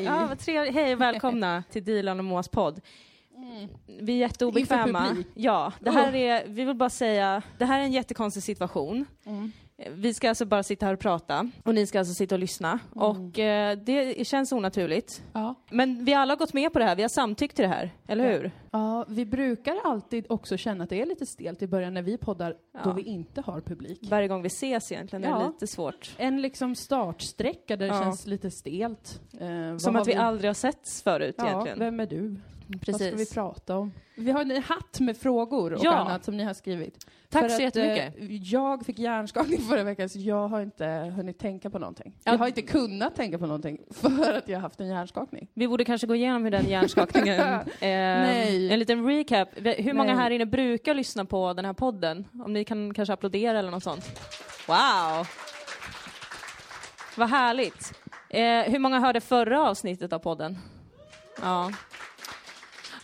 Hej! Ja, vad trevligt. Hej och välkomna till Dilan och Moas podd. Vi är jätteobekväma. Ja, det här är, vi vill bara säga, det här är en jättekonstig situation. Vi ska alltså bara sitta här och prata och ni ska alltså sitta och lyssna. Och eh, det känns onaturligt. Ja. Men vi alla har gått med på det här, vi har samtyckt till det här, eller hur? Ja, vi brukar alltid också känna att det är lite stelt i början när vi poddar Ja. då vi inte har publik. Varje gång vi ses egentligen är det Ja. lite svårt. En liksom startsträcka där det Ja. känns lite stelt. Eh, Som att vi aldrig har setts förut Ja, egentligen. vem är du? Vad ska vi Precis. prata om? Vi har en hatt med frågor och Ja. annat som ni har skrivit. Tack För så att, jättemycket. eh, jag fick hjärnskakning förra veckan så jag har inte hunnit tänka på någonting. Ja. Jag har inte kunnat tänka på någonting för att jag har haft en hjärnskakning. Vi borde kanske gå igenom hur den hjärnskakningen... eh, Nej. En liten recap. Hur många här inne brukar lyssna på den här podden? Om ni kan kanske applådera eller något sånt. Wow! Vad härligt. Eh, hur många hörde förra avsnittet av podden? Ja.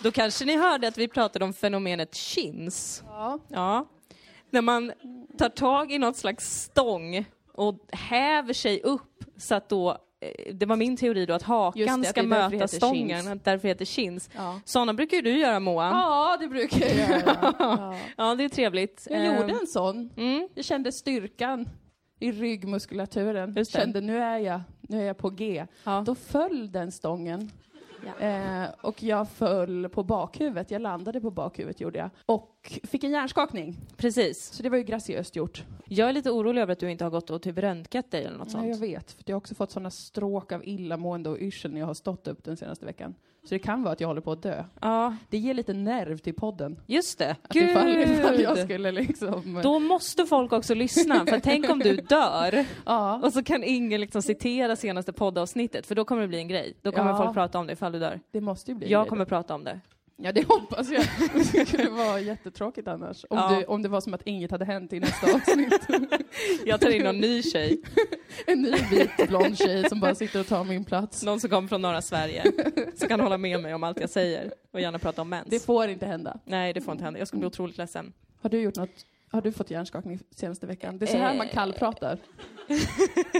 Då kanske ni hörde att vi pratade om fenomenet chins. Ja. Ja. När man tar tag i något slags stång och häver sig upp så att då, det var min teori då, att hakan det, ska det möta stången, chins. därför heter chins. Ja. Sådana brukar ju du göra Moa. ja, det brukar jag göra. Ja. Ja, det är trevligt. Jag Eh, gjorde en sån. Mm. Jag kände styrkan i ryggmuskulaturen. Kände nu är jag, nu är jag på G. Ja. Då föll den stången. Ja. Eh, och jag föll på bakhuvudet. Jag landade på bakhuvudet gjorde jag. Och fick en hjärnskakning. Precis. Så det var ju graciöst gjort. Jag är lite orolig över att du inte har gått och typ röntgat dig eller något Ja, sånt. jag vet. För jag har också fått sådana stråk av illamående och yrsel när jag har stått upp den senaste veckan. Så det kan vara att jag håller på att dö. Ja, Det ger lite nerv till podden. just det. Att ifall, ifall jag Gud! skulle liksom... Då måste folk också lyssna, för tänk om du dör ja. och så kan ingen liksom citera senaste poddavsnittet, för då kommer det bli en grej. Då kommer Ja. folk prata om det ifall du dör. Det måste ju bli Jag kommer prata om det. Ja, det hoppas jag. Det skulle vara jättetråkigt annars. Om, Ja. det, om det var som att inget hade hänt i nästa avsnitt. Jag tar in någon ny tjej, En ny vit blond tjej som bara sitter och tar min plats. någon som kommer från norra Sverige, som kan hålla med mig om allt jag säger och gärna prata om mens. Det får inte hända. Nej, det får inte hända. Jag skulle bli otroligt ledsen. Har du gjort något? Har du fått hjärnskakning senaste veckan? Det är så här Eh. man kallpratar.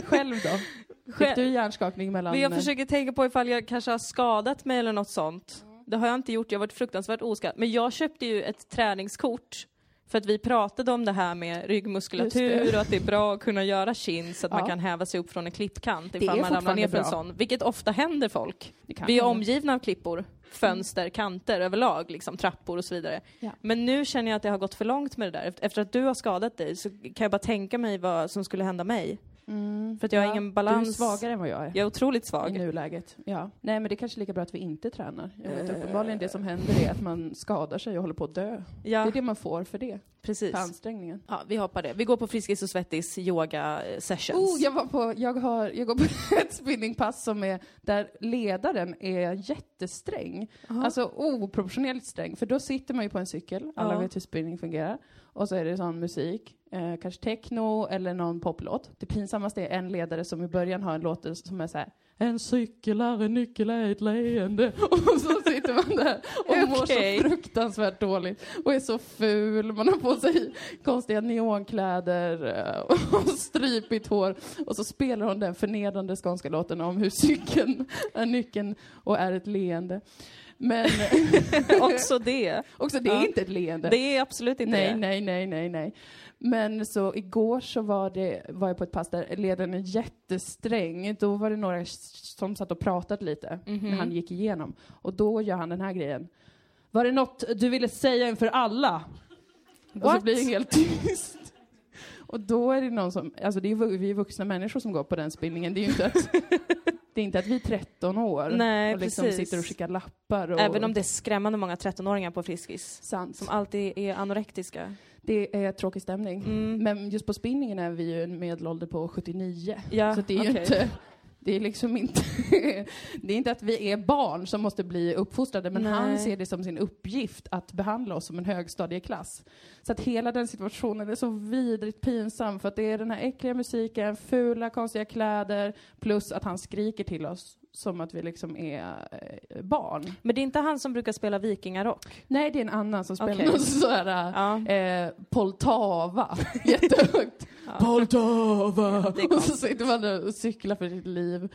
Själv då? Fick du hjärnskakning mellan... Men jag försöker tänka på ifall jag kanske har skadat mig eller något sånt. Det har jag inte gjort, jag har varit fruktansvärt oskadd. Men jag köpte ju ett träningskort för att vi pratade om det här med ryggmuskulatur och att det är bra att kunna göra chins så att man Ja. kan häva sig upp från en klippkant Det ifall är man ramlar ner för en sån. Vilket ofta händer folk. Vi är omgivna av klippor, fönster, kanter överlag, liksom trappor och så vidare. Ja. Men nu känner jag att det har gått för långt med det där. Efter att du har skadat dig så kan jag bara tänka mig vad som skulle hända mig. Mm. För att jag har Ja, ingen balans. Du är svagare än vad jag är. Jag är otroligt I svag. nuläget. Ja. Nej, men det är kanske lika bra att vi inte tränar. Jag vet, Eh. uppenbarligen det som händer är att man skadar sig och håller på att dö. Det Ja, är det man får för det, precis. för ansträngningen. Ja, vi hoppar det. Vi går på Friskis och Svettis yoga eh, sessions. Oh, jag, var på, jag, har, jag går på ett spinningpass som är, där ledaren är jättesträng. Jaha. Alltså oproportionerligt sträng. För då sitter man ju på en cykel, alla Ja. vet hur spinning fungerar. Och så är det sån musik, eh, kanske techno eller någon poplåt. Det pinsammaste är en ledare som i början har en låt som är så här. En cykel är en nyckel är ett leende. Och så sitter man där och mår Okej. så fruktansvärt dåligt. Och är så ful, man har på sig konstiga neonkläder eh, och strypigt hår. Och så spelar hon den förnedrande skånska låten om hur cykeln är nyckeln och är ett leende. Men Också det. också, det är Ja. inte ett leende. Det är absolut inte nej, det. nej, nej, nej, nej. Men så igår så var, det, var jag på ett pass där ledaren är jättesträng. Då var det några som satt och pratade lite Mhm. när han gick igenom. Och då gör han den här grejen. Var det något du ville säga inför alla? Och så What? blir det helt tyst. Och då är det någon som, alltså det är vi är vuxna människor som går på den spinningen. Det är ju inte att, det är inte att vi är 13 år Nej, och liksom precis. sitter och skickar lappar. Och, Även om det är skrämmande många 13-åringar på Friskis. sant. Som alltid är anorektiska. Det är tråkig stämning. Mm. Men just på spinningen är vi ju en medelålder på 79. Ja, så det är ju okej. inte... Det är liksom inte... det är inte att vi är barn som måste bli uppfostrade, men Nej. han ser det som sin uppgift att behandla oss som en högstadieklass. Så att hela den situationen är så vidrigt pinsam, för att det är den här äckliga musiken, fula, konstiga kläder, plus att han skriker till oss som att vi liksom är eh, barn. Men det är inte han som brukar spela vikingarock? Nej, det är en annan som spelar Okej. någon sådär... Ja. Eh, Poltava, jättehögt. Poltava! Det är och så sitter man där och cyklar för sitt liv.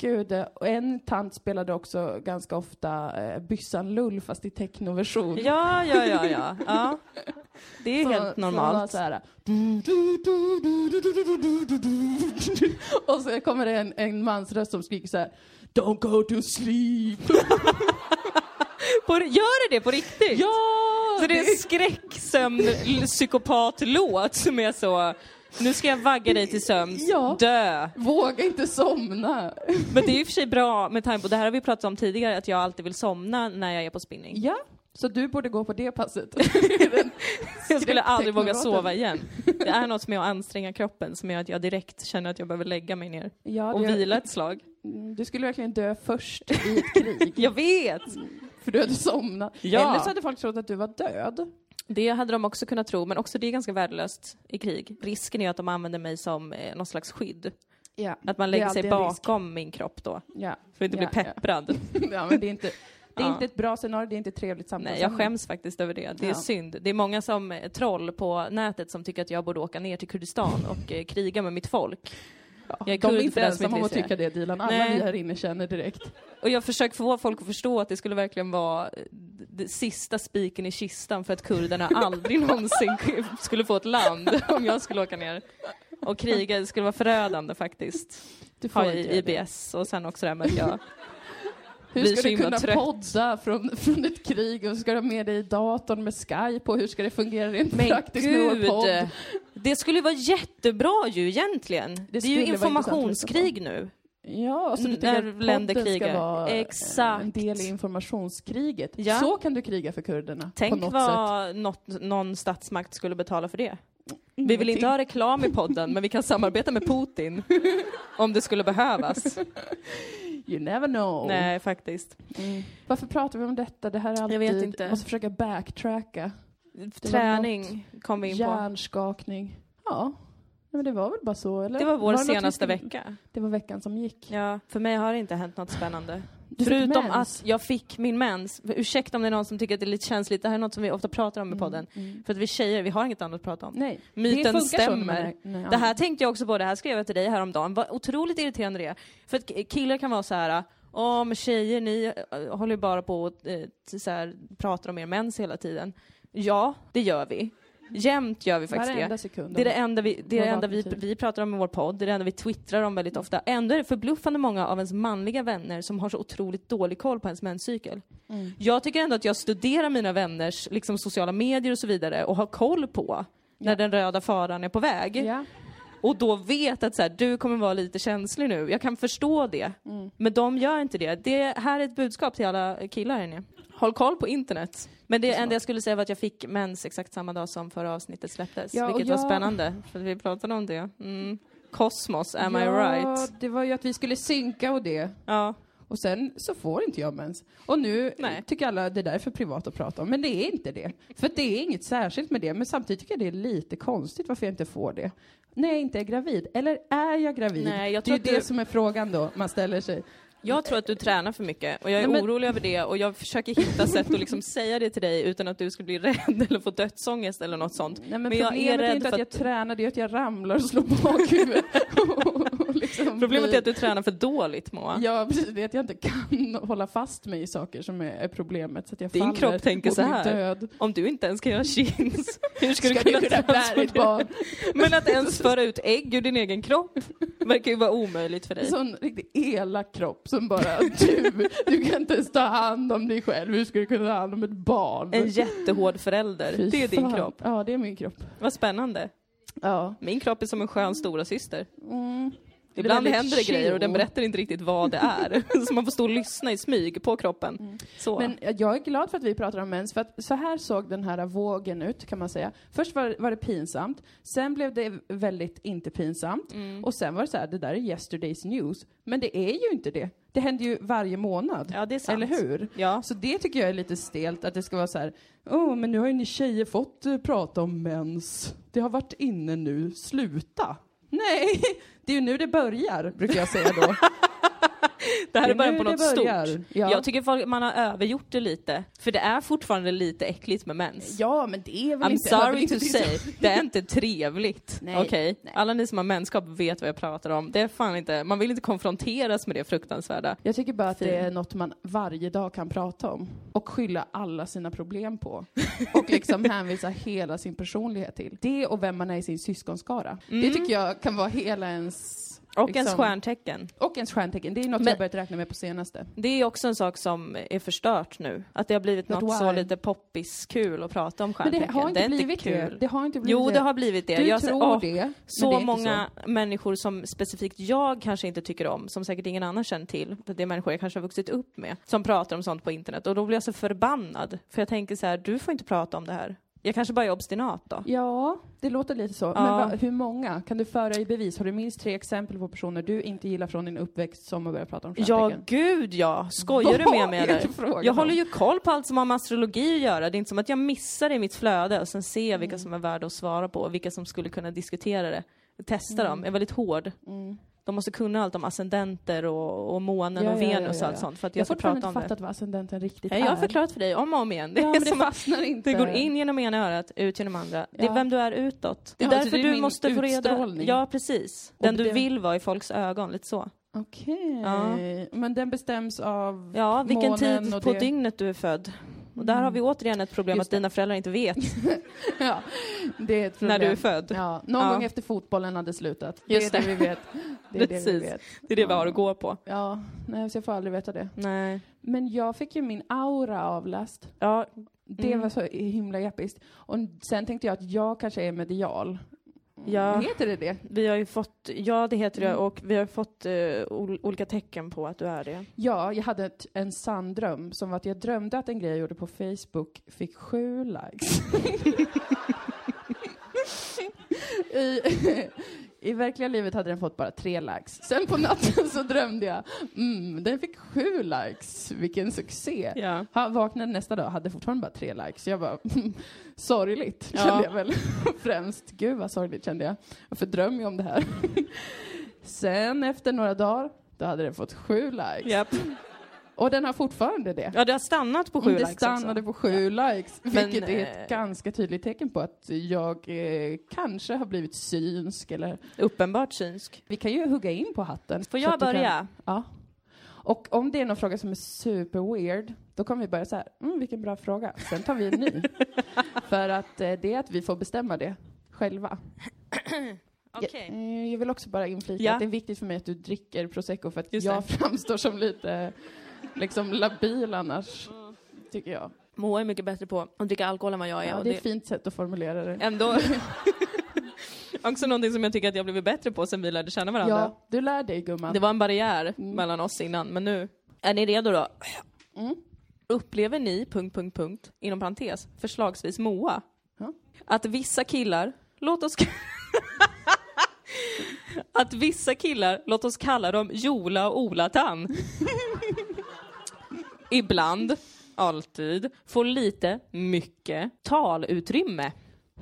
Gud, eh, och en tant spelade också ganska ofta eh, Byssan Lull fast i technoversion. Ja, ja, ja, ja. ja. Det är Så- helt normalt. så här, och så kommer det en, en mans röst som skriker så här Don't go to sleep. På, gör det det på riktigt? ja! Så det är en skräcksömn psykopatlåt som är så nu ska jag vagga dig till sömns, Ja. dö. Våga inte somna. Men det är och för sig bra med tanke på, det här har vi pratat om tidigare, att jag alltid vill somna när jag är på spinning. Ja, så du borde gå på det passet. Jag skulle aldrig våga sova igen. Det är något med att anstränga kroppen som gör att jag direkt känner att jag behöver lägga mig ner Ja, och vila ett slag. Mm, Du skulle verkligen dö först i ett krig, Jag vet! för du hade somnat. Ja. Eller så hade folk trott att du var död. Det hade de också kunnat tro, men också det är ganska värdelöst i krig. Risken är att de använder mig som eh, någon slags skydd. Ja. Att man lägger sig en risk. bakom min kropp då, Ja. för att inte Ja, bli pepprad. ja, men det är inte, det är inte ett bra scenario, det är inte ett trevligt samtal. Nej, jag skäms faktiskt över det. Det är synd. Det är många som eh, troll på nätet som tycker att jag borde åka ner till Kurdistan och eh, kriga med mitt folk. Ja, Jag är de är kurd inte ensamma om att tycka det, Dilan. Alla Nej. vi här inne känner direkt. Och jag försöker få folk att förstå att det skulle verkligen vara eh, sista spiken i kistan för att kurderna aldrig någonsin skulle få ett land om jag skulle åka ner och kriga. Det skulle vara förödande faktiskt. Du får Ha. IBS och sen också det här med att jag Hur ska du kunna trött. podda från, från ett krig och ska du ha med dig datorn med Skype och hur ska det fungera rent Men praktiskt med vår podd? gud! Det skulle vara jättebra ju egentligen. Det, är skulle ju informationskrig nu. Ja, så du tycker när att länder podden krigar. ska vara eh, Exakt. en del i informationskriget? Ja. Så kan du kriga för kurderna på Tänk något sätt. vad något, någon statsmakt skulle betala för det. Vi vill Ingenting. inte ha reklam i podden, men vi kan samarbeta med Putin. om det skulle behövas. You never know. Nej, faktiskt. Mm. Varför pratar vi om detta? Det här är alltid... vet inte. måste försöka backtracka. var Träning kom vi in på. Hjärnskakning. Ja. Nej, men det var väl bara så, eller? Det var vår det något vi senaste vecka. Det var veckan som gick. Ja, för mig har det inte hänt något spännande. Förutom att jag fick min mens. Ursäkta om det är någon som tycker att det är lite känsligt. Det här är något som vi ofta pratar om i podden. Mm. För att vi tjejer, vi har inget annat att prata om. Nej, Myten det stämmer. nej, Det här tänkte jag också på, det här skrev jag till dig häromdagen. Vad otroligt irriterande det är. För att killar kan vara så här. Åh, men tjejer, ni äh, håller ju bara på och så här, pratar om er mens hela tiden. Ja, det gör vi. Jämt gör vi faktiskt Varenda det. sekund. Det är det enda, vi, det är det enda vi, vi pratar om i vår podd, det är det enda vi twittrar om väldigt ofta. Ändå är det förbluffande många av ens manliga vänner som har så otroligt dålig koll på ens menscykel. Mm. Jag tycker ändå att jag studerar mina vänners liksom, sociala medier och så vidare och har koll på när den röda faran är på väg. Ja. Och då vet att så här, du kommer vara lite känslig nu. Jag kan förstå det. Mm. Men de gör inte det. Det här är ett budskap till alla killar här inne. Håll koll på internet. Men det enda jag skulle säga var att jag fick mens exakt samma dag som förra avsnittet släpptes. Ja, vilket var jag- spännande, för vi pratade om det. Mm. Kosmos, am I ja, right? det var ju att vi skulle synka och det. Ja. Och sen så får inte jag mens. Och nu Nej. tycker alla det där är för privat att prata om, men det är inte det. För det är inget särskilt med det, men samtidigt tycker jag det är lite konstigt varför jag inte får det. När jag inte är gravid. Eller är jag gravid? Nej, jag det är det att du- som är frågan då, man ställer sig. Jag tror att du tränar för mycket och jag är Nej, men- orolig över det och jag försöker hitta sätt att liksom säga det till dig utan att du ska bli rädd eller få dödsångest eller något sånt. Nej, men, Men jag är problemet är, rädd inte för att jag att- tränar, det är att jag ramlar och slår bakhuvudet. liksom Problemet blir- är att du tränar för dåligt Moa. Ja, precis. Det är att jag inte kan hålla fast mig i saker som är, problemet. Så att jag Din faller kropp tänker så här. död. Om du inte ens kan göra chins, hur ska, Ska du kunna, du kunna bära transportera- barn? Men att ens föra ut ägg ur din egen kropp verkar ju vara omöjligt för En dig. sån riktigt elak kropp som bara du, du kan inte ens ta hand om dig själv. Hur ska du kunna ta hand om ett barn? En jättehård förälder, Fy det är din fan. kropp. Ja, det är min kropp. Vad spännande. Ja. Min kropp är som en skön stora syster. Mm. Ibland händer det grejer och den berättar inte riktigt vad det är. Så man får stå och lyssna i smyg på kroppen. Så. Men jag är glad för att vi pratar om mens, för att så här såg den här vågen ut, kan man säga. Först var, var det pinsamt, sen blev det väldigt inte pinsamt, Mm. och sen var det så här, det där är yesterday's news. Men det är ju inte det. Det händer ju varje månad. ja. Eller hur? Ja. Så det tycker jag är lite stelt, att det ska vara så här, åh, men nu har ju ni tjejer fått eh, prata om mens. Det har varit inne nu, sluta. Nej, det är ju nu det börjar, brukar jag säga då. Det här är Det början nu på något stort. Ja. Jag tycker folk, man har övergjort det lite. För det är fortfarande lite äckligt med mens. ja, men det är väl I'm inte... sorry to det är say, det är inte trevligt. Okej? nej. Alla ni som har mänskap vet vad jag pratar om. Det är fan inte, man vill inte konfronteras med det fruktansvärda. Jag tycker bara att det är något man varje dag kan prata om. Och skylla alla sina problem på. Och liksom hänvisa hela sin personlighet till. Det och vem man är i sin syskonskara. Det tycker jag kan vara hela ens... Och ens liksom- stjärntecken. Och ens stjärntecken. Det är något Men- jag börjat räkna med på senaste. Det är också en sak som är förstört nu. Att det har blivit But något så why? lite poppis-kul att prata om Men stjärntecken. det har inte är blivit kul. det. Det har inte blivit Jo, det har blivit det. Du Jag tror åh, det, men det Så inte många människor som specifikt jag kanske inte tycker om, som säkert ingen annan känner till, det är människor jag kanske har vuxit upp med, som pratar om sånt på internet. Och då blir jag så förbannad. För jag tänker så här, du får inte prata om det här. Jag kanske bara är obstinat då. Ja, det låter lite så. Ja. Men va, hur många? Kan du föra i bevis? Har du minst tre exempel på personer du inte gillar från din uppväxt som har börjat prata om Ja, stjärntecken? gud ja! Skojar du med mig eller? Jag håller ju koll på allt som har med astrologi att göra. Det är inte som att jag missar det i mitt flöde och sen ser jag vilka som är värda att svara på och vilka som skulle kunna diskutera det. Testa dem, jag är väldigt hård. Mm. De måste kunna allt om ascendenter och, och månen Ja, och ja, ja, Venus ja, och allt sånt för att Jag jag har ska fortfarande prata inte om det. fattat vad ascendenten riktigt är. jag har förklarat för dig om och om igen. Det, Ja, det fastnar inte. det går in genom ena örat, ut genom andra. Det är vem du är utåt. Det är därför är du måste få reda... Ja, precis. Den du vill vara i folks ögon, lite så. Okej, Ja. men den bestäms av Ja, vilken månen tid på det. dygnet du är född. Och där har vi återigen ett problem Just att det. dina föräldrar inte vet ja, det är ett problem. när du är född. Ja, någon Ja. gång efter fotbollen hade slutat. Just det är det. det vi vet. Det är det vi vet. Det är det vi har att gå på. Ja, nej, så jag får aldrig veta det. Nej. Men jag fick ju min aura avläst. Ja, Det Mm. var så himla jeppigt. Och sen tänkte jag att jag kanske är medial. Ja. Heter det det? vi har ju fått, ja det heter det, Mm. och vi har fått eh, ol- olika tecken på att du är det. Ja, jag hade ett, en sann dröm som var att jag drömde att en grej jag gjorde på Facebook fick sju likes. I, I verkliga livet hade den fått bara tre likes. Sen på natten så drömde jag, mm, den fick sju likes, vilken succé. Ja. Han vaknade nästa dag hade fortfarande bara tre likes. Jag bara, sorgligt Ja. kände jag väl främst. Gud vad sorgligt kände jag. Varför drömmer jag om det här? Sen efter några dagar, då hade den fått sju likes. Japp. Och den har fortfarande det. Ja, det har stannat på sju det likes stannade också. på sju likes, Men, vilket är ett eh, ganska tydligt tecken på att jag eh, kanske har blivit synsk eller... Uppenbart synsk. Vi kan ju hugga in på hatten. Får jag du kan- börja? Ja. Och om det är någon fråga som är super weird, då kommer vi börja så här, mm, vilken bra fråga. Sen tar vi en ny. För att eh, det är att vi får bestämma det själva. Okej. Jag, eh, jag vill också bara inflika Ja. att det är viktigt för mig att du dricker prosecco för att Just jag det. framstår som lite liksom labil annars, tycker jag. Moa är mycket bättre på att dricka alkohol än vad jag är. Ja, det är ett fint sätt att formulera det. ändå också någonting som jag tycker att jag blivit bättre på sen vi lärde känna varandra. Ja, du lär dig gumman. Det var en barriär Mm. mellan oss innan, men nu. Är ni redo då? Mm. Upplever ni, punkt, punkt, punkt, inom parentes, förslagsvis Moa, Ja. att vissa killar, låt oss att vissa killar, låt oss kalla dem Jola och Ola-Tann, ibland, alltid, får lite, mycket talutrymme.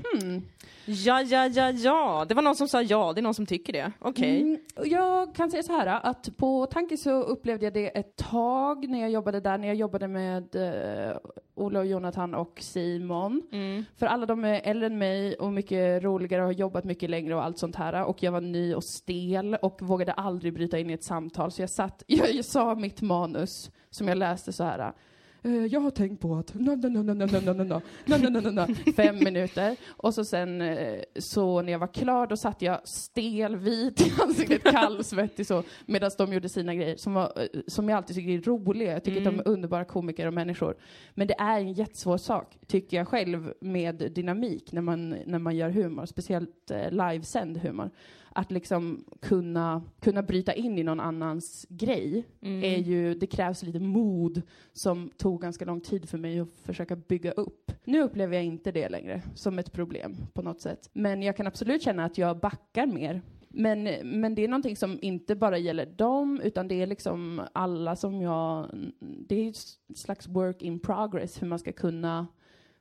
Hmm. Ja, ja, ja, ja. Det var någon som sa ja, det är någon som tycker det. Okej. Mm, jag kan säga så här att på Tanke så upplevde jag det ett tag när jag jobbade där, när jag jobbade med eh, Ola och Jonathan och Simon. Mm. För alla de är äldre än mig och mycket roligare och har jobbat mycket längre och allt sånt här. Och jag var ny och stel och vågade aldrig bryta in i ett samtal. Så jag satt, jag, jag sa mitt manus som jag läste så här. eh, jag har tänkt på att... Na, na, na, na, na, na, na, na, na, na, na, Fem minuter. Och så sen, eh, så när jag var klar, då satt jag stel, vit i ansiktet, kallsvettig så, medan de gjorde sina grejer, som, var, eh, som jag alltid tycker är roliga. Jag tycker att de Mm. är underbara komiker och människor. Men det är en jättesvår sak, tycker jag själv, med dynamik när man, när man gör humor, speciellt eh, livesänd humor. Att liksom kunna, kunna bryta in i någon annans grej Mm. är ju, det krävs lite mod som tog ganska lång tid för mig att försöka bygga upp. Nu upplever jag inte det längre som ett problem på något sätt. Men jag kan absolut känna att jag backar mer. Men, men det är någonting som inte bara gäller dem, utan det är liksom alla som jag... Det är ett slags work in progress, hur man ska kunna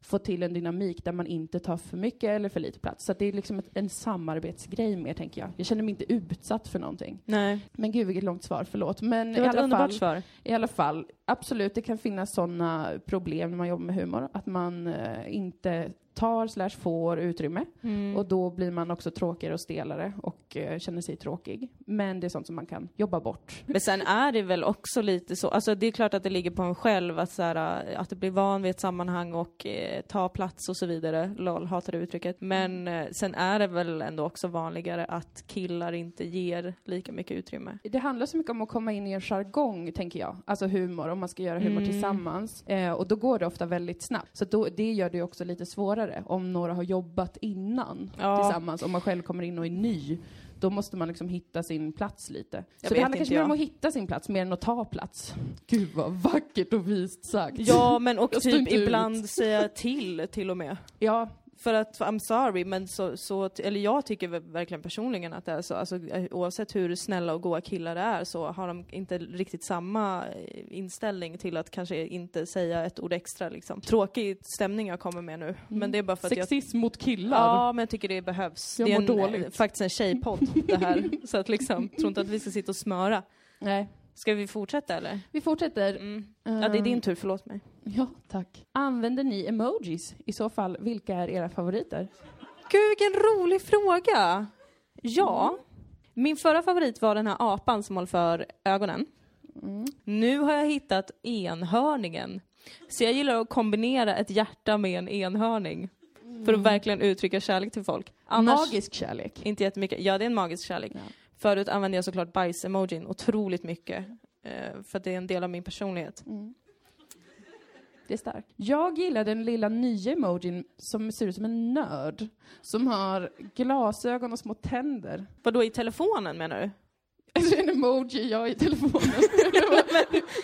få till en dynamik där man inte tar för mycket eller för lite plats. Så det är liksom ett, en samarbetsgrej mer, tänker jag. Jag känner mig inte utsatt för någonting. Nej, Men gud, vilket långt svar, förlåt. Men det i var ett alla, underbart fall, svar. i alla fall, absolut, det kan finnas sådana problem när man jobbar med humor, att man eh, inte tar slash får utrymme. Mm. Och då blir man också tråkigare och stelare och eh, känner sig tråkig. Men det är sånt som man kan jobba bort. Men sen är det väl också lite så, alltså det är klart att det ligger på en själv att, så här, att det blir van vid ett sammanhang och eh, ta plats och så vidare. LOL, hatar det uttrycket. Men eh, sen är det väl ändå också vanligare att killar inte ger lika mycket utrymme. Det handlar så mycket om att komma in i en jargong, tänker jag. Alltså humor, om man ska göra humor Mm. tillsammans. Eh, och då går det ofta väldigt snabbt. Så då, det gör det också lite svårare om några har jobbat innan Ja. tillsammans. Om man själv kommer in och är ny. Då måste man liksom hitta sin plats lite. Jag så det handlar kanske mer om att hitta sin plats, mer än att ta plats. Gud vad vackert och vist sagt. Ja, men och typ ut. ibland säga till till och med. Ja, För att, I'm sorry, men så, så, eller jag tycker verkligen personligen att det är så, alltså, eh, oavsett hur snälla och goa killar det är så har de inte riktigt samma eh, inställning till att kanske inte säga ett ord extra liksom. Tråkig stämning jag kommer med nu, men det är bara för att jag sexism mot killar. Ja, men jag tycker det behövs. Jag det är en, dåligt. eh, faktiskt en tjejpodd det här. så att liksom, tror inte att vi ska sitta och smöra. Nej. Ska vi fortsätta eller? Vi fortsätter. Mm. Ja, det är din tur, förlåt mig. Ja, tack. Använder ni emojis? I så fall, vilka är era favoriter? Gud, vilken rolig fråga! Ja, min förra favorit var den här apan som håller för ögonen. Nu har jag hittat enhörningen. Så jag gillar att kombinera ett hjärta med en enhörning. För att verkligen uttrycka kärlek till folk. Annars, Magisk kärlek. inte jättemycket. Ja, det är en magisk kärlek. Ja. Förut använde jag såklart bajs-emojin otroligt mycket. eh, För att det är en del av min personlighet. Det är starkt. Jag gillar den lilla nya emojin som ser ut som en nörd. Som har glasögon och små tänder. Vadå, i telefonen menar du? Alltså en emoji jag i telefonen.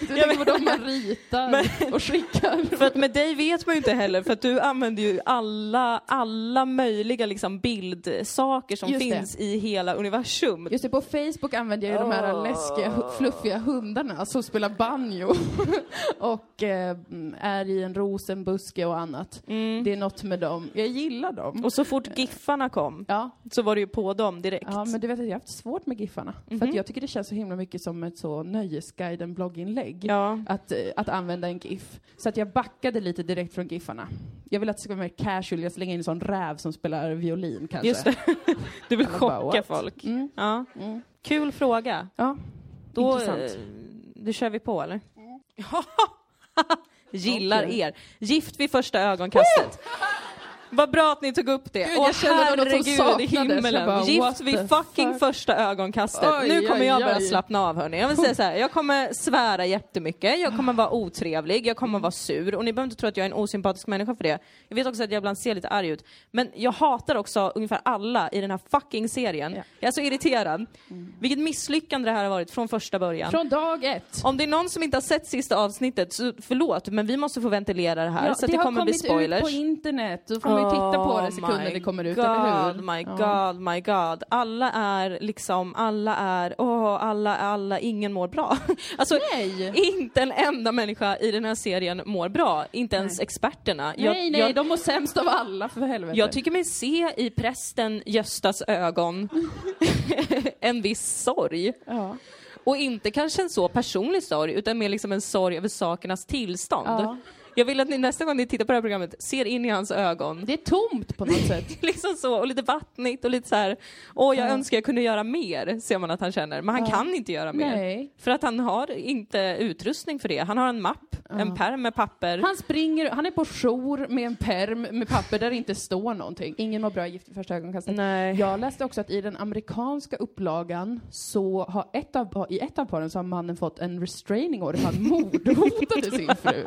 Jag tänker på de man ritar och skickar. För att med dig vet man ju inte heller, för att du använder ju alla, alla möjliga liksom bildsaker som Just det. finns i hela universum. Just det, på Facebook använder jag ju de här läskiga, fluffiga hundarna som spelar banjo och eh, är i en rosenbuske och annat. Det är något med dem. Jag gillar dem. Mm. Och så fort giffarna kom, Ja, så var det ju på dem direkt. ja, men du vet att jag har haft svårt med giffarna. För Mhm. Jag tycker det känns så himla mycket som ett så nöjesguiden-blogginlägg. Ja. Att, eh, att använda en GIF. Så att jag backade lite direkt från giffarna. Jag vill att det ska vara mer casual, jag slänger in en sån räv som spelar violin kanske. Just det. Du vill bara, chocka folk. Mm, Ja. mm. Kul fråga. Ja, Då, Intressant. eh, då kör vi på eller? Gillar Okej. er. Gift vid första ögonkastet. Vad bra att ni tog upp det. Gud, Åh jag kände det något som i saknades. Jag himmelen. bara, Gift vid fucking fuck? första ögonkastet. Oj, nu kommer oj, jag börja oj. slappna av hörni. Jag vill säga så här, jag kommer svära jättemycket, jag kommer vara otrevlig, jag kommer vara sur och ni behöver inte tro att jag är en osympatisk människa för det. Jag vet också att jag ibland ser lite arg ut. Men jag hatar också ungefär alla i den här fucking serien. Ja. Jag är så irriterad. Vilket misslyckande det här har varit från första början. Från dag ett. Om det är någon som inte har sett sista avsnittet, så förlåt, men vi måste få ventilera det här, Ja, så att det, kommer bli spoilers. ut på internet, man ju titta på det sekunder my det kommer ut, god, eller hur? My god, my god. Alla är liksom, alla är, åh, alla, alla, ingen mår bra. alltså, Nej! inte en enda människa i den här serien mår bra, inte ens experterna. Jag, nej, nej, jag, de mår sämst av alla, för helvete. jag tycker mig se i prästen Göstas ögon en viss sorg. ja. Och inte kanske en så personlig sorg, utan mer liksom en sorg över sakernas tillstånd. Ja. Jag vill att ni nästa gång ni tittar på det här programmet ser in i hans ögon. Det är tomt på något sätt. liksom så, och lite vattnigt och lite så här. åh jag Ja. önskar jag kunde göra mer, ser man att han känner. Men han Ja. kan inte göra mer. Nej. För att han har inte utrustning för det. Han har en mapp, en pärm med papper. Han springer, han är på jour med en perm med papper där det inte står någonting. Ingen mår bra i gift i första ögonkastet. Nej. Jag läste också att i den amerikanska upplagan så har ett av, i ett av paren så har mannen fått en restraining order för han mordhotade sin fru.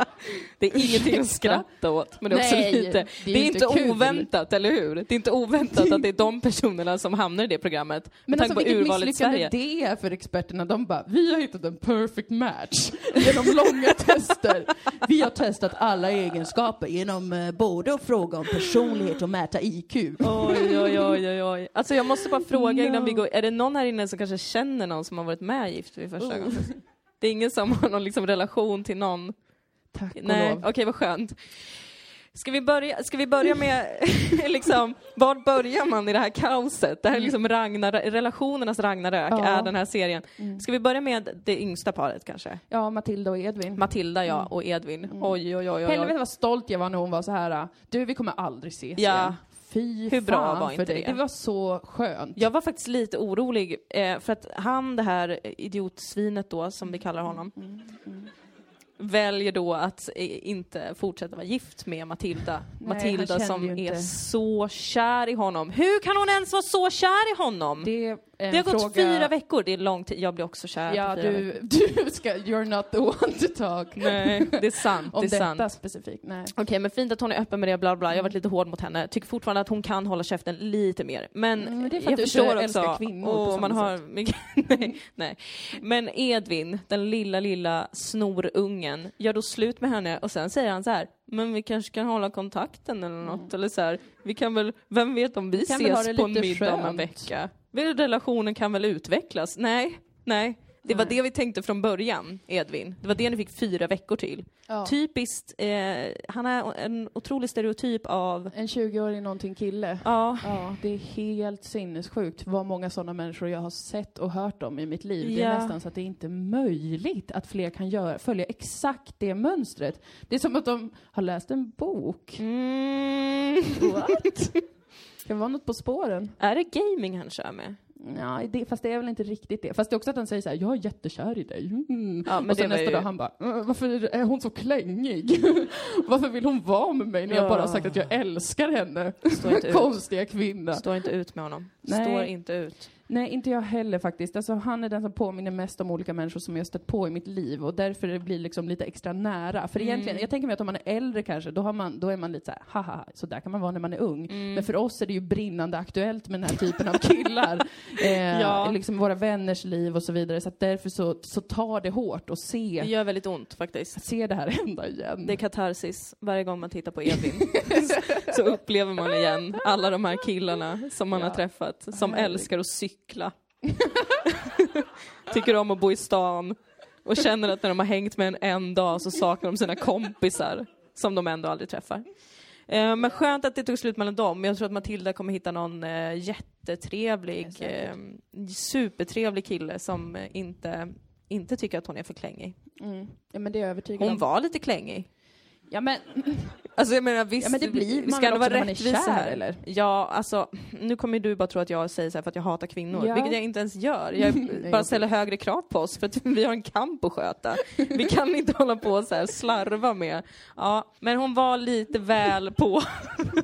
Det är ingenting att skratta åt, men det är också Nej, lite... det är Det är inte kul. oväntat, eller hur? Det är inte oväntat att det är de personerna som hamnar i det programmet. Men alltså vilket misslyckande det är för experterna. De bara, vi har hittat en perfect match genom långa tester. Vi har testat alla egenskaper genom eh, både att fråga om personlighet och mäta IQ. Oj, oj, oj, oj, oj. Alltså jag måste bara fråga innan No. vi går, är det någon här inne som kanske känner någon som har varit med i Gift vid första gången? Det är ingen som har någon liksom relation till någon? Tack och Nej, lov. okej vad skönt. Ska vi börja, ska vi börja med, liksom, var börjar man i det här kaoset? Det här är liksom Ragnar, relationernas Ragnarök, Ja. är den här serien. Ska vi börja med det yngsta paret kanske? Ja, Matilda och Edvin. Matilda, ja, och Edvin. Oj, oj, oj, oj. Helvete vad stolt jag var när hon var så här. du vi kommer aldrig ses Ja. igen. Fy Hur bra var inte det? Det var så skönt. Jag var faktiskt lite orolig, eh, för att han, det här idiotsvinet då, som vi kallar honom, väljer då att eh, inte fortsätta vara gift med Matilda. Nej, Matilda som är inte- så kär i honom. Hur kan hon ens vara så kär i honom? Det, Det, har gått fråga... fyra veckor, det är lång tid. Jag blir också kär Ja, fyra veckor. du, du ska, you're not the one to talk. Nej, det är sant. Om det är detta sant. specifikt, nej. Okej, men fint att hon är öppen med det, bla bla. Jag har varit lite hård mot henne. Tycker fortfarande att hon kan hålla käften lite mer. Men, Mm, det är för jag att du inte förstår älskar också. kvinnor och man har mycket, nej, nej. Men Edvin, den lilla, lilla snorungen, gör då slut med henne och sen säger han så här, men vi kanske kan hålla kontakten eller något. Eller så här, vi kan väl, vem vet om vi ha ses på en middag om en vecka. Relationen kan väl utvecklas? Nej, nej. Det var Nej. det vi tänkte från början, Edvin. Det var det ni fick fyra veckor till. Ja. Typiskt, eh, han är en otrolig stereotyp av, En 20-årig någonting kille. ja, Ja, det är helt sinnessjukt vad många sådana människor jag har sett och hört om i mitt liv. Det är Ja. nästan så att det är inte möjligt att fler kan göra, följa exakt det mönstret. Det är som att de har läst en bok. mm. What? Kan vara något på spåren? Är det gaming han kör med? Ja, det, fast det är väl inte riktigt det. Fast det är också att han säger så här, jag är jättekär i dig. Mm. Ja, men och sen nästa ju- dag han bara, "Äh, varför är hon så klängig? varför vill hon vara med mig när jag Ja. bara har sagt att jag älskar henne? Inte ut. Konstiga kvinna. Står inte ut med honom. Nej. Står inte ut. Nej, inte jag heller faktiskt. Alltså, han är den som påminner mest om olika människor som jag stött på i mitt liv och därför det blir liksom lite extra nära. För Mm. egentligen, jag tänker mig att om man är äldre kanske, då, har man, då är man lite så här, haha, så där kan man vara när man är ung. Mm. Men för oss är det ju brinnande aktuellt med den här typen av killar. eh, Ja. Liksom våra vänners liv och så vidare. Så att därför så, så tar det hårt att Det se, gör väldigt ont faktiskt. se det här hända igen. Det är katarsis varje gång man tittar på Edvin. så upplever man igen alla de här killarna som man Ja. har träffat, som Herregud. älskar att cykla. Tycker om att bo i stan och känner att när de har hängt med en en dag så saknar de sina kompisar som de ändå aldrig träffar. Eh, Men skönt att det tog slut mellan dem. Jag tror att Matilda kommer hitta någon eh, jättetrevlig, eh, supertrevlig kille som inte, inte tycker att hon är för klängig. Mm. Ja, men det är jag övertygad Hon om. var lite klängig. Ja, men Alltså jag menar visst, Ja, men det blir vi man ska väl ändå vara rättvisa här. eller? Ja, alltså nu kommer du bara tro att jag säger så här för att jag hatar kvinnor, Ja. vilket jag inte ens gör. Jag bara ställer högre krav på oss för att vi har en kamp att sköta. Vi kan inte hålla på och så här slarva med. Ja, men hon var lite väl på.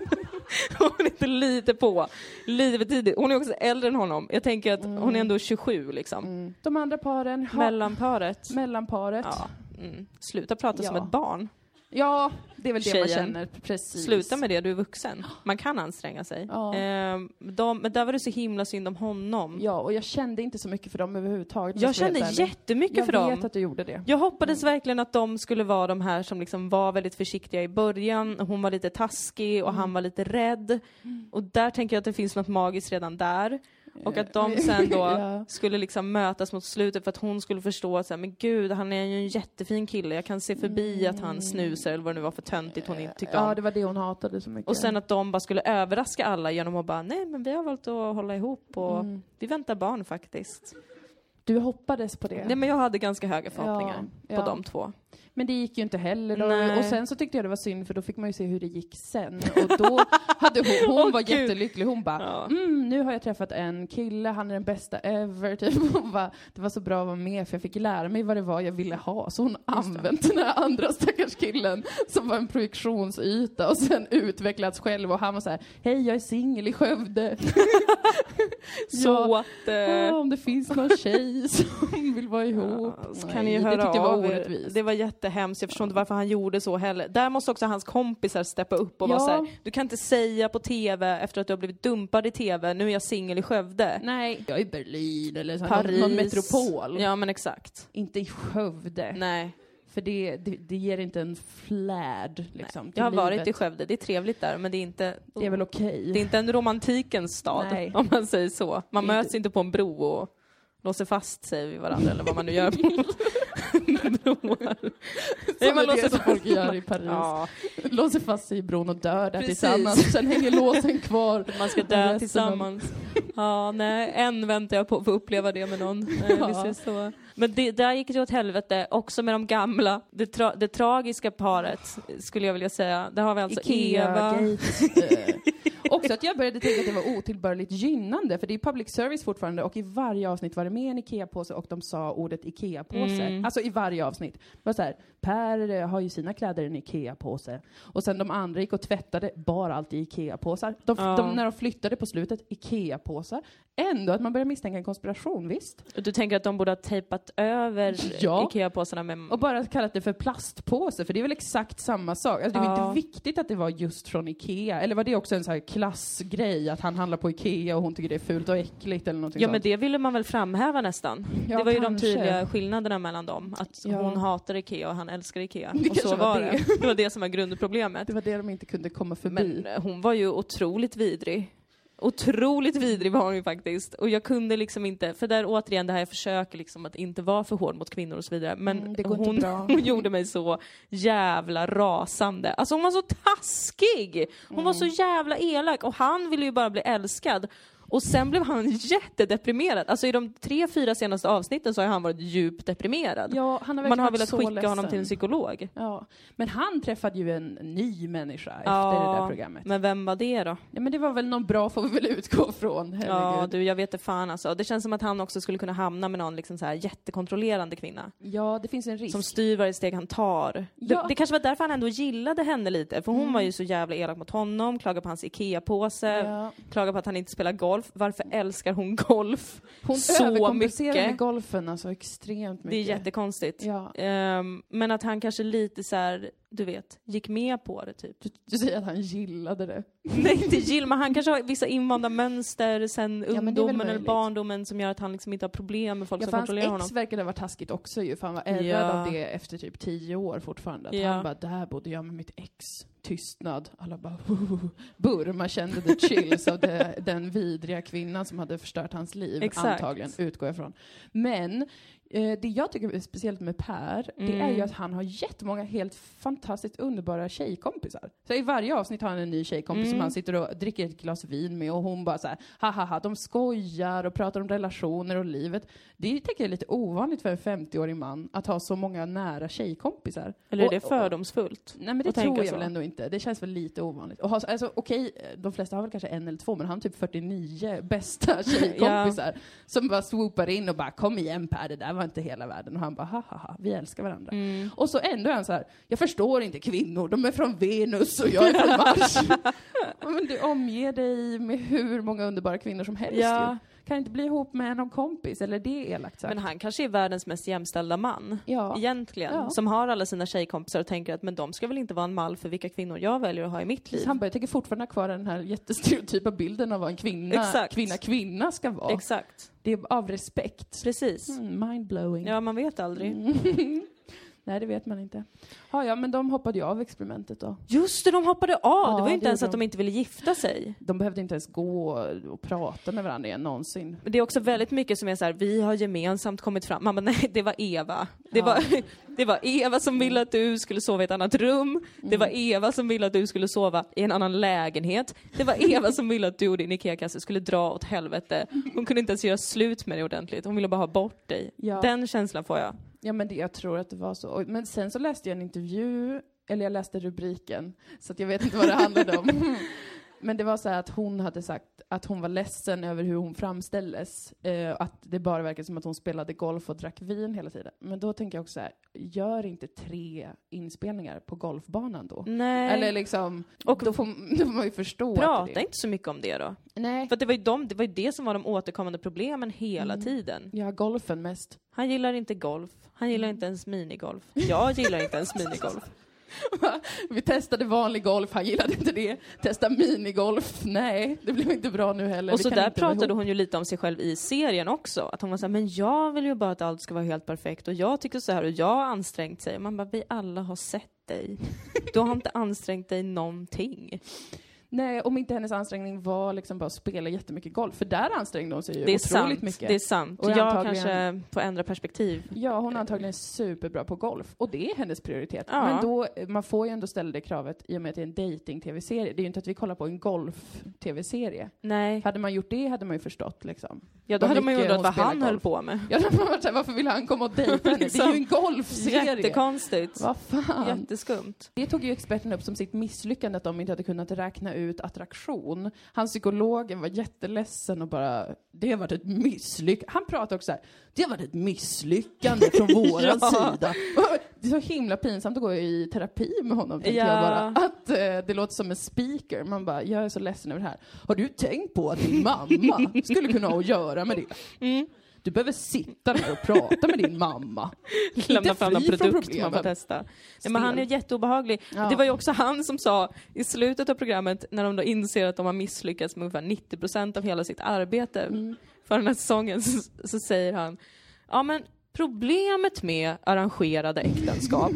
hon är inte lite på. Lite för tidigt. Hon är också äldre än honom. Jag tänker att hon är ändå 27 liksom. mm. de andra paren, ha, Mellanparet. mellanparet. Ja. Mm. Sluta prata som Ja. ett barn. Ja, det är väl det man Tjejen. känner. Precis. Sluta med det, du är vuxen. Man kan anstränga sig. Ja. Ehm, de, men där var det så himla synd om honom. Ja, och jag kände inte så mycket för dem överhuvudtaget. jag kände jättemycket jag för Jag dem. vet att du gjorde det. Jag hoppades verkligen att de skulle vara de här som liksom var väldigt försiktiga i början. Hon var lite taskig och han var lite rädd. Och där tänker jag att det finns något magiskt redan där. Och att de sen då Ja. skulle liksom mötas mot slutet för att hon skulle förstå att så här, men gud, han är ju en jättefin kille. Jag kan se förbi att han snusar eller vad det nu var för töntigt hon inte tyckte om. Ja, det var det hon hatade så mycket. Och sen att de bara skulle överraska alla genom att bara, nej men vi har valt att hålla ihop och Mm. vi väntar barn faktiskt. Du hoppades på det? Nej men jag hade ganska höga förhoppningar Ja, på ja. de två. Men det gick ju inte heller. Då. Nej. Och sen så tyckte jag det var synd för då fick man ju se hur det gick sen. Och då hade hon, hon Åh, var Gud. jättelycklig. Hon bara, Ja. mm, nu har jag träffat en kille, han är den bästa ever. Typ. Hon bara, det var så bra att vara med för jag fick lära mig vad det var jag ville ha. Så hon använde den här andra stackars killen som var en projektionsyta och sen utvecklats själv och han var så här, hej jag är singel i Skövde. Så Ja. att... eh, Ja, om det finns någon tjej som vill vara ihop. Så Nej, kan ni ju det höra tyckte jag var orättvist. Det var jättehemskt, jag förstår inte varför han gjorde så heller. Där måste också hans kompisar steppa upp och vara Ja. så här, du kan inte säga på TV efter att du har blivit dumpad i TV, nu är jag singel i Skövde. Nej, jag är i Berlin eller så Paris. någon, metropol. Ja men exakt. Inte i Skövde. Nej. För det, det, det ger inte en flärd liksom, Jag har varit livet. i Skövde, det är trevligt där men det är inte... Det är väl okej? Det är inte en romantikens stad, Nej. om man säger så. Man möts inte på en bro och låser fast sig vid varandra eller vad man nu gör broar. Som man låser som folk gör i Paris. Ja, Låser fast sig i bron och dör där Precis. tillsammans. Sen hänger låsen kvar. man ska dö tillsammans. Ja, nej, än väntar jag på att få uppleva det med någon. Nej, Ja. är det så. Men det, där gick det åt helvete, också med de gamla. Det, tra, det tragiska paret, skulle jag vilja säga. Där har vi alltså Eva. Också att jag började tänka att det var otillbörligt gynnande, för det är public service fortfarande och i varje avsnitt var det med en Ikea-påse och de sa ordet Ikea-påse. Mm. Alltså i varje avsnitt. Det var så här, Per eh, har ju sina kläder i en Ikea-påse. Och sen de andra gick och tvättade, bar alltid Ikea-påsar. De, Ja. de, när de flyttade på slutet, Ikea-påsar. Ändå att man börjar misstänka en konspiration, visst? Du tänker att de borde ha tejpat över Ja. Ikea-påsarna med... Och bara kallat det för plastpåse, för det är väl exakt samma sak. Alltså, det är Ja. inte viktigt att det var just från Ikea? Eller var det också en så här klassgrej, att han handlar på Ikea och hon tycker det är fult och äckligt eller någonting Ja men sånt? det ville man väl framhäva nästan. Ja, det var ju kanske. de tydliga skillnaderna mellan dem. Att Ja. hon hatar Ikea och han älskar Ikea. Det och så var var det. det. Det var det som var grundproblemet. Det var det de inte kunde komma förbi. Men eh, hon var ju otroligt vidrig. Otroligt vidrig var hon ju faktiskt. Och jag kunde liksom inte, för där återigen det här jag försöker liksom att inte vara för hård mot kvinnor och så vidare. Men Mm, hon, hon gjorde mig så jävla rasande. Alltså hon var så taskig! Hon var så Mm. jävla elak och han ville ju bara bli älskad. Och sen blev han jättedeprimerad. Alltså i de tre, fyra senaste avsnitten så har han varit djupt deprimerad. ja, han har Man har velat skicka ledsen. honom till en psykolog. Ja. Men han träffade ju en ny människa efter Ja, det där programmet. Men vem var det då? Ja, men det var väl någon bra får vi väl utgå från. Ja, Herregud. du, jag vet det fan alltså. Det känns som att han också skulle kunna hamna med någon liksom så här jättekontrollerande kvinna. ja, det finns en risk. Som styr varje steg han tar. Det, Ja. Mm. det kanske var därför han ändå gillade henne lite, för hon var ju så jävla elak mot honom, klagade på hans IKEA-påse, ja. klagade på att han inte spelar golf. Varför älskar hon golf? Hon så överkompenserar mycket. med golfen alltså extremt mycket. Det är jättekonstigt. Ja. Ehm, men att han kanske lite så här, du vet, gick med på det typ. Du, du säger att han gillade det. Nej, inte Jill, men han kanske har vissa invanda mönster sen det väl ungdomen eller barndomen som gör att han liksom inte har problem med folk Ja, som för hans kontrollerar ex honom. verkade vara taskigt också ju, för han var ärrad Ja. av det efter typ tio år fortfarande. Att Ja. han bara, där bodde jag med mitt ex. Tystnad. Alla bara, burr. Man kände the chills av det, den vidriga kvinnan som hade förstört hans liv. Exakt. Antagligen, utgår jag ifrån. Men det jag tycker är speciellt med Per, det är Mm. ju att han har jättemånga helt fantastiskt underbara tjejkompisar. Så i varje avsnitt har han en ny tjejkompis som Mm. han sitter och dricker ett glas vin med och hon bara så här, ha ha ha, de skojar och pratar om relationer och livet. Det tycker jag är lite ovanligt för en 50-årig man att ha så många nära tjejkompisar. Eller är det fördomsfullt? Nej men det tror jag så? väl ändå inte. Det känns väl lite ovanligt. Och ha, alltså, okej, de flesta har väl kanske en eller två, men han har typ 49 bästa tjejkompisar som bara swoopar in och bara kom igen Per, det där var inte hela världen. Och han bara ha vi älskar varandra. Mm. Och så ändå är han så här, jag förstår inte kvinnor, de är från Venus och jag är från Mars. men du omger dig med hur många underbara kvinnor som helst Ja, ju. Kan inte bli ihop med någon kompis, eller det är elakt sagt. men han kanske är världens mest jämställda man. ja. Egentligen. Ja. Som har alla sina tjejkompisar och tänker att men de ska väl inte vara en mall för vilka kvinnor jag väljer att ha i mitt liv. Han bara, jag tänker fortfarande ha kvar den här jättestereotypa bilden av vad en kvinna, Exakt. kvinna, kvinna ska vara. Exakt. Det är av respekt. Precis. Mm, mindblowing. Ja, man vet aldrig. Mm. Nej, det vet man inte. Ja, ja, men de hoppade ju av experimentet då. Just det, de hoppade av! Ja, det var ju inte ens att de de. inte ville gifta sig. De behövde inte ens gå och prata med varandra igen någonsin. Men Det är också väldigt mycket som är så här, vi har gemensamt kommit fram. Man bara, nej, det var Eva. Det, Ja. var, det var Eva som ville att du skulle sova i ett annat rum. Det var Mm. Eva som ville att du skulle sova i en annan lägenhet. Det var Eva som ville att du och din IKEA-kasse skulle dra åt helvete. Hon kunde inte ens göra slut med dig ordentligt. Hon ville bara ha bort dig. Ja. Den känslan får jag. Ja, men det, jag tror att det var så. Men sen så läste jag en intervju, eller jag läste rubriken, så att jag vet inte vad det handlade om. Men det var så här att hon hade sagt att hon var ledsen över hur hon framställdes. Eh, att det bara verkade som att hon spelade golf och drack vin hela tiden. Men då tänker jag också så här, gör inte tre inspelningar på golfbanan då. Nej. Eller liksom, Och då får, då får man ju förstå Prata inte så mycket om det då. Nej. För det var ju de, det var ju det som var de återkommande problemen hela Mm. tiden. Ja, golfen mest. Han gillar inte golf. Han gillar inte ens minigolf. Jag gillar inte ens minigolf. Vi testade vanlig golf, han gillade inte det. Testa minigolf, nej, det blev inte bra nu heller. Och så där pratade hon ju lite om sig själv i serien också. Att hon var såhär, men jag vill ju bara att allt ska vara helt perfekt och jag tycker så här och jag har ansträngt sig. Man bara, vi alla har sett dig. Du har inte ansträngt dig någonting. Nej, om inte hennes ansträngning var liksom bara att spela jättemycket golf, för där ansträngde hon sig ju Det är otroligt sant. mycket. Det är sant. Och jag antagligen- kanske får ändra perspektiv. Ja, hon är antagligen superbra på golf, och det är hennes prioritet. Ja. Men då, man får ju ändå ställa det kravet i och med att det är en dating-tv-serie. Det är ju inte att vi kollar på en golf-tv-serie. Nej. Hade man gjort det hade man ju förstått liksom. Ja, då hade man ju undrat vad han höll golf. på med. Ja, då hade man såhär, varför vill han komma och dejta henne? Det är ju en golfserie! Jättekonstigt. Vad fan? Jätteskumt. Det tog ju experten upp som sitt misslyckande att de inte hade kunnat räkna ut attraktion. Hans psykologen var jätteledsen och bara, det har varit ett misslyckande. Han pratade också så här, det har varit ett misslyckande från våran Ja. sida. Det är så himla pinsamt att gå i terapi med honom, tänkte Ja. jag bara. Att eh, det låter som en speaker. Man bara, jag är så ledsen över det här. Har du tänkt på att din mamma skulle kunna ha att göra med det? Mm. Du behöver sitta ner och prata med din mamma. Lämna fram någon produkt man får testa. Ja, men han är jätteobehaglig. Ja. Det var ju också han som sa i slutet av programmet, när de då inser att de har misslyckats med ungefär 90% av hela sitt arbete Mm. För den här säsongen, så, så säger han, ja men problemet med arrangerade äktenskap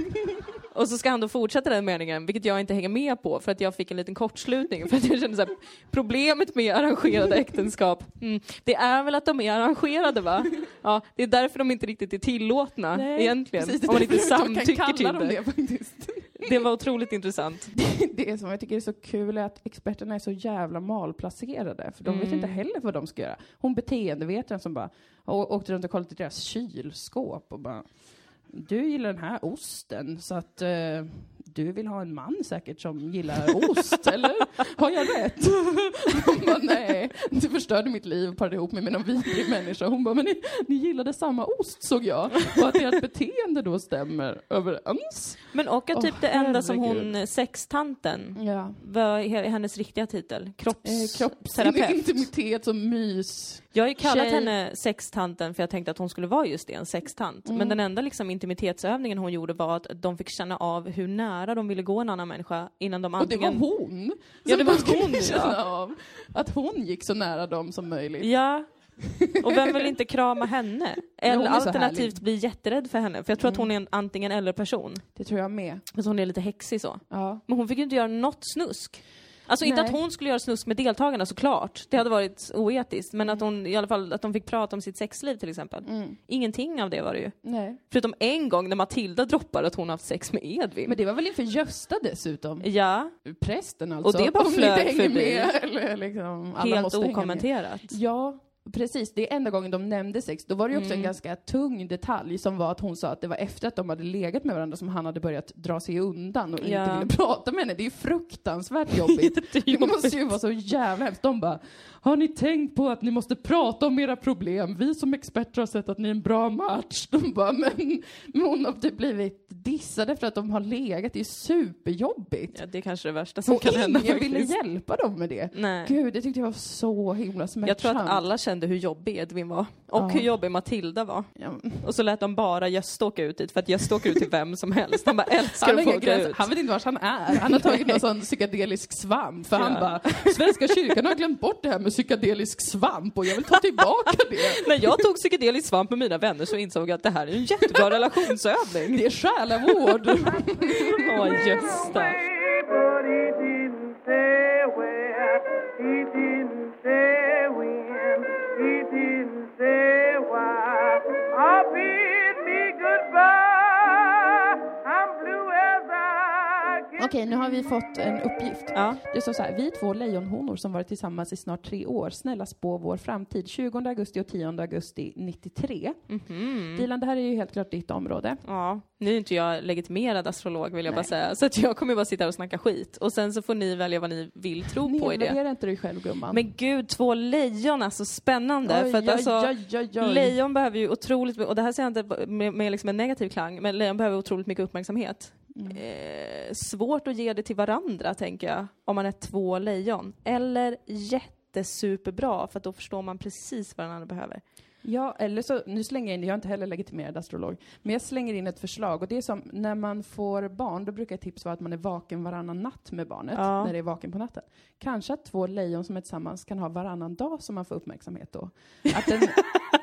och så ska han då fortsätta den meningen, vilket jag inte hänger med på för att jag fick en liten kortslutning. För att jag kände så här, problemet med arrangerade äktenskap, mm, det är väl att de är arrangerade va? Ja, det är därför de inte riktigt är tillåtna Nej, egentligen. precis, om man inte samtycker till det. det faktiskt. Det var otroligt intressant. Det som jag tycker är så kul är att experterna är så jävla malplacerade, för de vet Mm. inte heller vad de ska göra. Hon beteendevetaren som bara åkte runt och kollade i deras kylskåp och bara du gillar den här osten, så att eh, du vill ha en man säkert som gillar ost, eller? Har jag rätt? Hon bara, nej, du förstörde mitt liv och parade ihop mig med någon vidrig människa. Hon bara, men ni, ni gillade samma ost såg jag. Och att ert beteende då stämmer överens. Men och att typ det enda som hon, sextanten, Ja. vad är hennes riktiga titel? Eh, Kroppsterapeut. Kroppsintimitet och mys. Jag har ju kallat Tjej. henne sextanten för jag tänkte att hon skulle vara just det, en sextant. Mm. Men den enda liksom intimitetsövningen hon gjorde var att de fick känna av hur nära de ville gå en annan människa innan de Och det antingen... var hon Ja, det var hon, ja. känna av. Att hon gick så nära dem som möjligt. Ja. Och vem vill inte krama henne? Eller alternativt bli jätterädd för henne. För jag tror att hon är en antingen eller person. Det tror jag med. Alltså hon är lite häxig så. Ja. Men hon fick ju inte göra något snusk. Alltså inte Nej. att hon skulle göra snusk med deltagarna såklart. Det hade varit oetiskt. Men att hon i alla fall att de fick prata om sitt sexliv till exempel. Mm. Ingenting av det var det ju. Nej. Förutom en gång när Matilda droppar att hon haft sex med Edvin. Men det var väl inför Gösta dessutom? Ja, Prästen alltså. Och det bara flög inte förbi. med. Eller liksom, helt okommenterat. Ja, precis. Det är enda gången de nämnde sex. Då var det ju också Mm. en ganska tung detalj som var att hon sa att det var efter att de hade legat med varandra som han hade börjat dra sig undan och Ja. inte ville prata med henne. Det är ju fruktansvärt jobbigt. Det måste ju vara så jävla hemskt. De bara, har ni tänkt på att ni måste prata om era problem? Vi som experter har sett att ni är en bra match. De bara, men, men hon har typ blivit dissade för att de har legat. Det är superjobbigt. Ja, det är kanske det värsta som Och kan hända ingen ville hjälpa dem med det. Nej. Gud, det tyckte jag var så himla smärtsamt. Jag tror att alla kände hur jobbig Edvin var. Och Ja. hur jobbig Matilda var. Ja. Och så lät de bara Gösta åka ut dit, för att Gösta åker ut till vem som helst. Han bara älskar Han, att få åka ut. han vet inte var han är. Han har tagit någon sån psykedelisk svamp. För han bara, Svenska kyrkan har glömt bort det här med psykedelisk svamp och jag vill ta tillbaka det. När jag tog psykedelisk svamp med mina vänner så insåg jag att det här är en jättebra relationsövning. Det är själavård. Åh, Gösta. But he didn't say where, he didn't say Okej, nu har vi fått en uppgift. Ja. Det står så här, vi två lejonhonor som varit tillsammans i snart tre år. Snälla spå vår framtid. 20 augusti och 10 augusti 93. Mhm. Dilan, det här är ju helt klart ditt område. Ja, nu är inte jag legitimerad astrolog vill jag bara Nej. säga, så att jag kommer bara sitta här och snacka skit. Och sen så får ni välja vad ni vill tro på i det. Nedvärdera inte dig själv gumman. Men gud, två lejon, alltså spännande. Oj, för att oj, alltså, oj, oj. lejon behöver ju otroligt, och det här säger jag inte med, med liksom en negativ klang, men lejon behöver otroligt mycket uppmärksamhet. Mm. Eh, svårt att ge det till varandra, tänker jag, om man är två lejon. Eller jättesuperbra, för att då förstår man precis vad den andra behöver. Ja, eller så, nu slänger jag in, jag är inte heller legitimerad astrolog, men jag slänger in ett förslag och det är som när man får barn, då brukar ett tips vara att man är vaken varannan natt med barnet, Ja. när det är vaken på natten. Kanske att två lejon som är tillsammans kan ha varannan dag som man får uppmärksamhet då. Att den,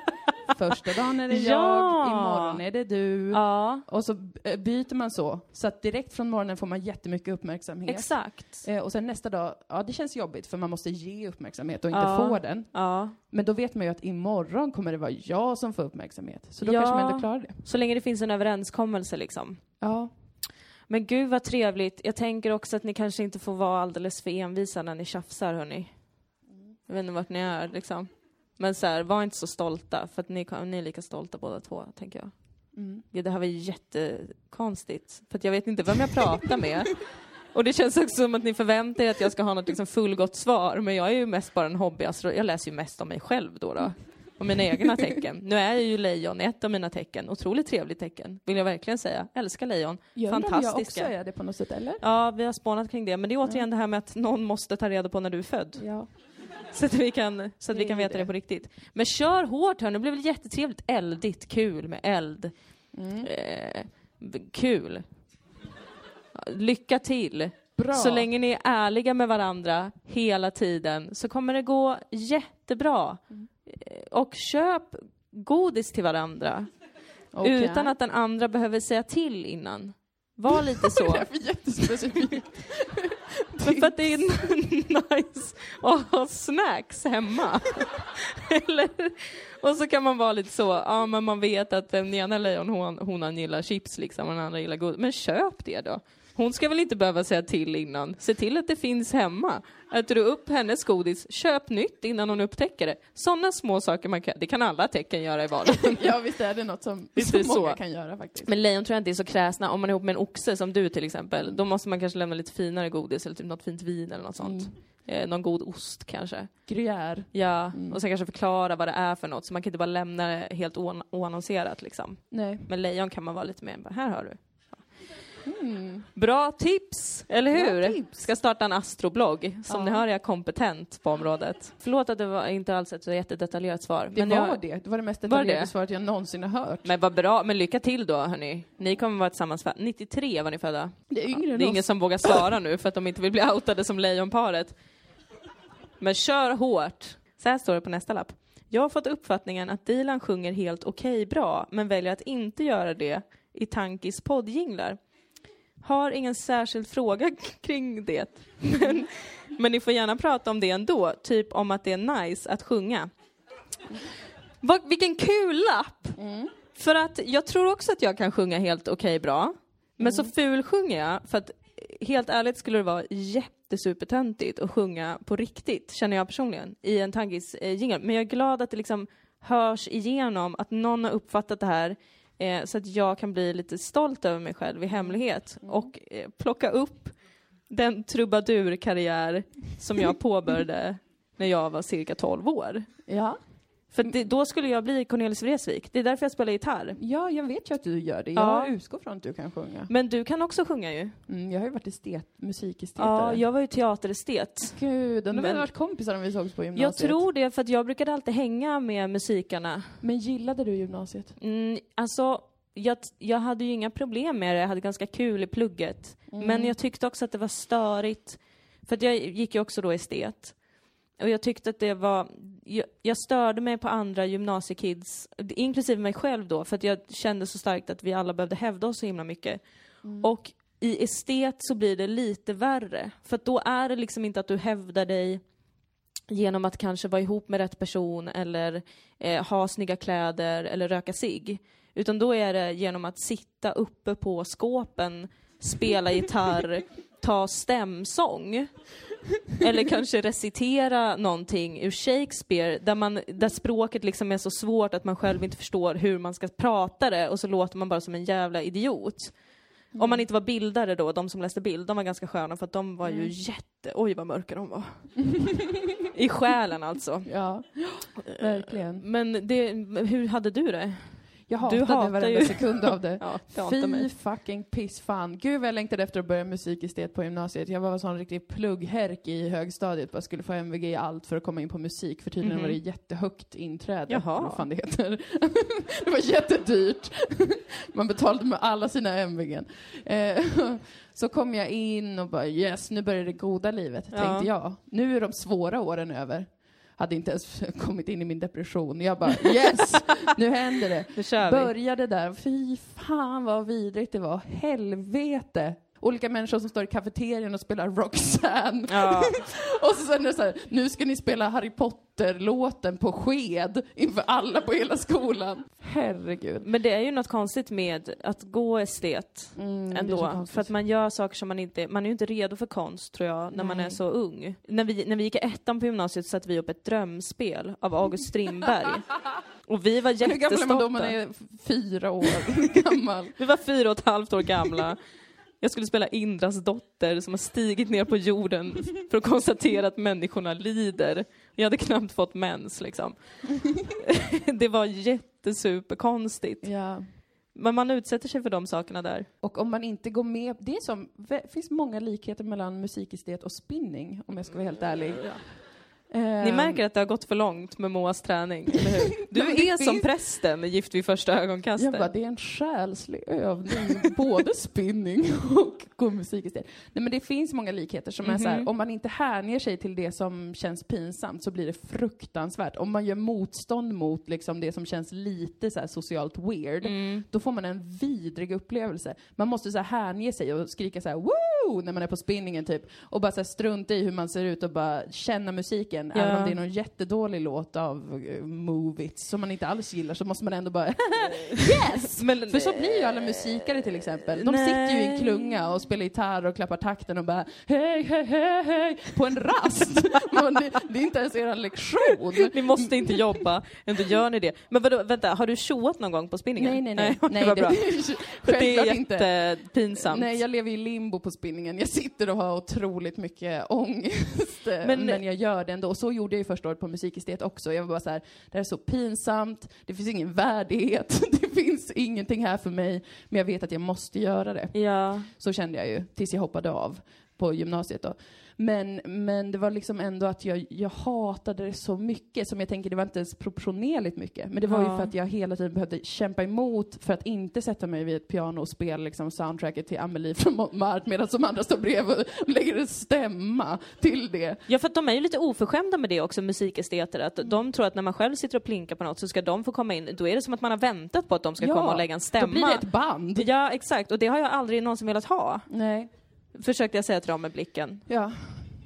Första dagen är det jag, Ja. imorgon är det du. Ja, Och så eh, byter man så. Så att direkt från morgonen får man jättemycket uppmärksamhet. exakt. Eh, och sen nästa dag, ja det känns jobbigt för man måste ge uppmärksamhet och inte Ja. få den. Ja. Men då vet man ju att imorgon kommer det vara jag som får uppmärksamhet. Så då Ja. kanske man ändå klarar det. Så länge det finns en överenskommelse liksom. Ja. Men gud vad trevligt. Jag tänker också att ni kanske inte får vara alldeles för envisa när ni tjafsar hörni. Jag vet inte vart ni är liksom. Men så här, var inte så stolta för att ni, ni är lika stolta båda två, tänker jag. Mm. Ja, det här var jättekonstigt. För jag vet inte vem jag pratar med. Och det känns också som att ni förväntar er att jag ska ha något liksom fullgott svar. Men jag är ju mest bara en hobbyastro. Jag läser ju mest om mig själv då. då. Och mina egna tecken. Nu är jag ju lejon, ett av mina tecken. Otroligt trevligt tecken, vill jag verkligen säga. Älskar lejon. Undrar om jag också Fantastiska. är det på något sätt, eller? Ja, vi har spånat kring det. Men det är återigen det här med att någon måste ta reda på när du är född. Ja. Så att vi kan, så att vi kan veta det. på riktigt. Men kör hårt här, det blir väl jättetrevligt. Eldigt, kul med eld. Mm. Eh, kul. Lycka till. Bra. Så länge ni är ärliga med varandra hela tiden så kommer det gå jättebra. Mm. Och köp godis till varandra Okej. utan att den andra behöver säga till innan. Var lite så. Det är för jättespecifikt. Men för att det är nice att ha snacks hemma. Eller? Och så kan man vara lite så, ja men man vet att den ena lejonhonan gillar chips liksom och den andra gillar godis. Men köp det då. Hon ska väl inte behöva säga till innan. Se till att det finns hemma. Äter du upp hennes godis, köp nytt innan hon upptäcker det. Sådana små saker man kan, det kan alla tecken göra i vardagen. ja, visst är det något som, Visst som det många så? kan göra faktiskt. Men lejon tror jag inte är så kräsna. Om man är ihop med en oxe som du till exempel, då måste man kanske lämna lite finare godis eller typ något fint vin eller något sånt. Eh, någon god ost kanske. Gruyère. Ja, Mm. och sen kanske förklara vad det är för något, så man kan inte bara lämna det helt oan- oannonserat liksom. Nej. Men lejon kan man vara lite mer, här har du. Mm. Bra tips, eller hur? tips. Ska starta en astroblogg. Som Ja. ni hör är jag kompetent på området. Förlåt att det var inte alls ett så jättedetaljerat svar. Det var jag, det. Det var det mest detaljerade det? svaret jag någonsin har hört. Men vad bra, men lycka till då hörni. Ni kommer vara tillsammans, för- 93 var ni födda. Det är yngre Det än är ingen som vågar svara nu för att de inte vill bli outade som lejonparet. Men kör hårt. Så här står det på nästa lapp. Jag har fått uppfattningen att Dilan sjunger helt okej bra, men väljer att inte göra det i Tankis poddjinglar. Har ingen särskild fråga kring det. Men, men ni får gärna prata om det ändå, typ om att det är nice att sjunga. Vad, vilken kul lapp! Mm. För att jag tror också att jag kan sjunga helt okej bra. Men så ful sjunger jag, för att helt ärligt skulle det vara jättesupertöntigt att sjunga på riktigt, känner jag personligen, i en tankis eh, jingle. Men jag är glad att det liksom hörs igenom, att någon har uppfattat det här, eh, så att jag kan bli lite stolt över mig själv i hemlighet och eh, plocka upp den trubadurkarriär som jag påbörjade när jag var cirka 12 år. Ja. För det, då skulle jag bli Cornelis Vreeswijk. Det är därför jag spelar gitarr. ja, jag vet ju att du gör det. Ja. Jag utgår från att du kan sjunga. Men du kan också sjunga ju. Mm, jag har ju varit estet, musikestetare. Ja, jag var ju teaterestet. Gud, undrar om vi hade varit kompisar om vi sågs på Jag gymnasiet. tror det, för att jag brukade alltid hänga med musikarna. Men gillade du gymnasiet? Mm, alltså, jag, jag hade ju inga problem med det, jag hade ganska kul i plugget. Men jag tyckte också att det var störigt, för jag gick ju också då estet. Och jag tyckte att det var, jag, jag störde mig på andra gymnasiekids, inklusive mig själv då, för att jag kände så starkt att vi alla behövde hävda oss så himla mycket. Och i estet så blir det lite värre, för att då är det liksom inte att du hävdar dig genom att kanske vara ihop med rätt person eller eh, ha snygga kläder eller röka cigg. Utan då är det genom att sitta uppe på skåpen, spela gitarr, ta stämsång. Eller kanske recitera någonting ur Shakespeare där, man, där språket liksom är så svårt att man själv inte förstår hur man ska prata det och så låter man bara som en jävla idiot. Om man inte var bildare då, de som läste bild, de var ganska sköna för att de var ju jätte... Oj vad mörka de var. I själen alltså. Ja, verkligen. Men det, hur hade du det? Jag Du hatade hatar varenda ju- sekund av det. Ja, det Fy mig. fucking piss fan. Gud vad jag längtade efter att börja musikestet på gymnasiet. Jag var en sån riktig pluggherk i högstadiet. Bara skulle få MVG i allt för att komma in på musik. För tydligen Mhm. var det jättehögt inträde. Jaha. Vad fan det heter. det var jättedyrt. Man betalade med alla sina MVG. Eh, så kom jag in och bara yes, nu börjar det goda livet, Ja. tänkte jag. Nu är de svåra åren över. Hade inte ens kommit in i min depression. Jag bara yes, nu händer det. Nu kör vi. Började där, fy fan vad vidrigt det var. Helvete. Olika människor som står i kafeterian och spelar Roxanne. Ja. Och så sen är det så här, nu ska ni spela Harry Potter-låten på sked inför alla på hela skolan. Herregud. Men det är ju något konstigt med att gå estet Mm, ändå. För att man gör saker som man inte, man är ju inte redo för konst tror jag, när man Nej. är så ung. När vi, när vi gick i ettan på gymnasiet satte vi upp ett drömspel av August Strindberg. Och vi var Hur gammal är man då? jättestolta. Man är fyra år gammal. Vi var fyra och ett halvt år gamla. Jag skulle spela Indras dotter som har stigit ner på jorden för att konstatera att människorna lider. Jag hade knappt fått mens liksom. Det var jättesuperkonstigt. Ja. Men man utsätter sig för de sakerna där. Och om man inte går med, det är som, det finns många likheter mellan musikestet och spinning, om jag ska vara helt ärlig. Ni Ehm, märker att det har gått för långt med Moas träning, eller hur? Du är som prästen i Gift vid första ögonkastet. Jag bara, det är en själslig övning, både spinning och gå musikestet. Nej men det finns många likheter som är så här, Mhm. om man inte hänger sig till det som känns pinsamt så blir det fruktansvärt. Om man gör motstånd mot liksom det som känns lite så socialt weird, Mm. då får man en vidrig upplevelse. Man måste så här hänge sig och skrika så här woo när man är på spinningen typ. Och bara så här strunta i hur man ser ut och bara känna musiken. Ja. Även om det är någon jättedålig låt av uh, Move It som man inte alls gillar så måste man ändå bara yes! Men, För så blir ju alla musikare till exempel. De Nej. sitter ju i en klunga och spelar gitarr och klappar takten och bara hej, hej, hej, hej på en rast. Det, det är inte ens er lektion. Ni måste inte jobba, ändå gör ni det. Men vadå, vänta, har du tjoat någon gång på spinningen? Nej, nej, nej. nej, bra. För det självklart är jättepinsamt. Nej, jag lever i limbo på spinningen. Jag sitter och har otroligt mycket ångest. eh, Men- Men, jag gör det ändå. Så gjorde jag ju första året på musikestet också. Jag var bara så här, det här är så pinsamt, det finns ingen värdighet, det finns ingenting här för mig, men jag vet att jag måste göra det. Ja. Så kände jag ju, tills jag hoppade av på gymnasiet då. Men, men det var liksom ändå att jag, jag hatade det så mycket, som jag tänker, det var inte ens proportionerligt mycket. Men det var ju Ja. för att jag hela tiden behövde kämpa emot för att inte sätta mig vid ett piano och spela liksom soundtracket till Amelie från Montmartre, medan de andra står bredvid och lägger en stämma till det. ja, för att de är ju lite oförskämda med det också, musikesteter. Att Mm. de tror att när man själv sitter och plinkar på något så ska de få komma in. Då är det som att man har väntat på att de ska komma och lägga en stämma. Då blir det ett band. Ja, exakt. Och det har jag aldrig någonsin velat ha. Nej. Försökte jag säga till dem med blicken. Ja.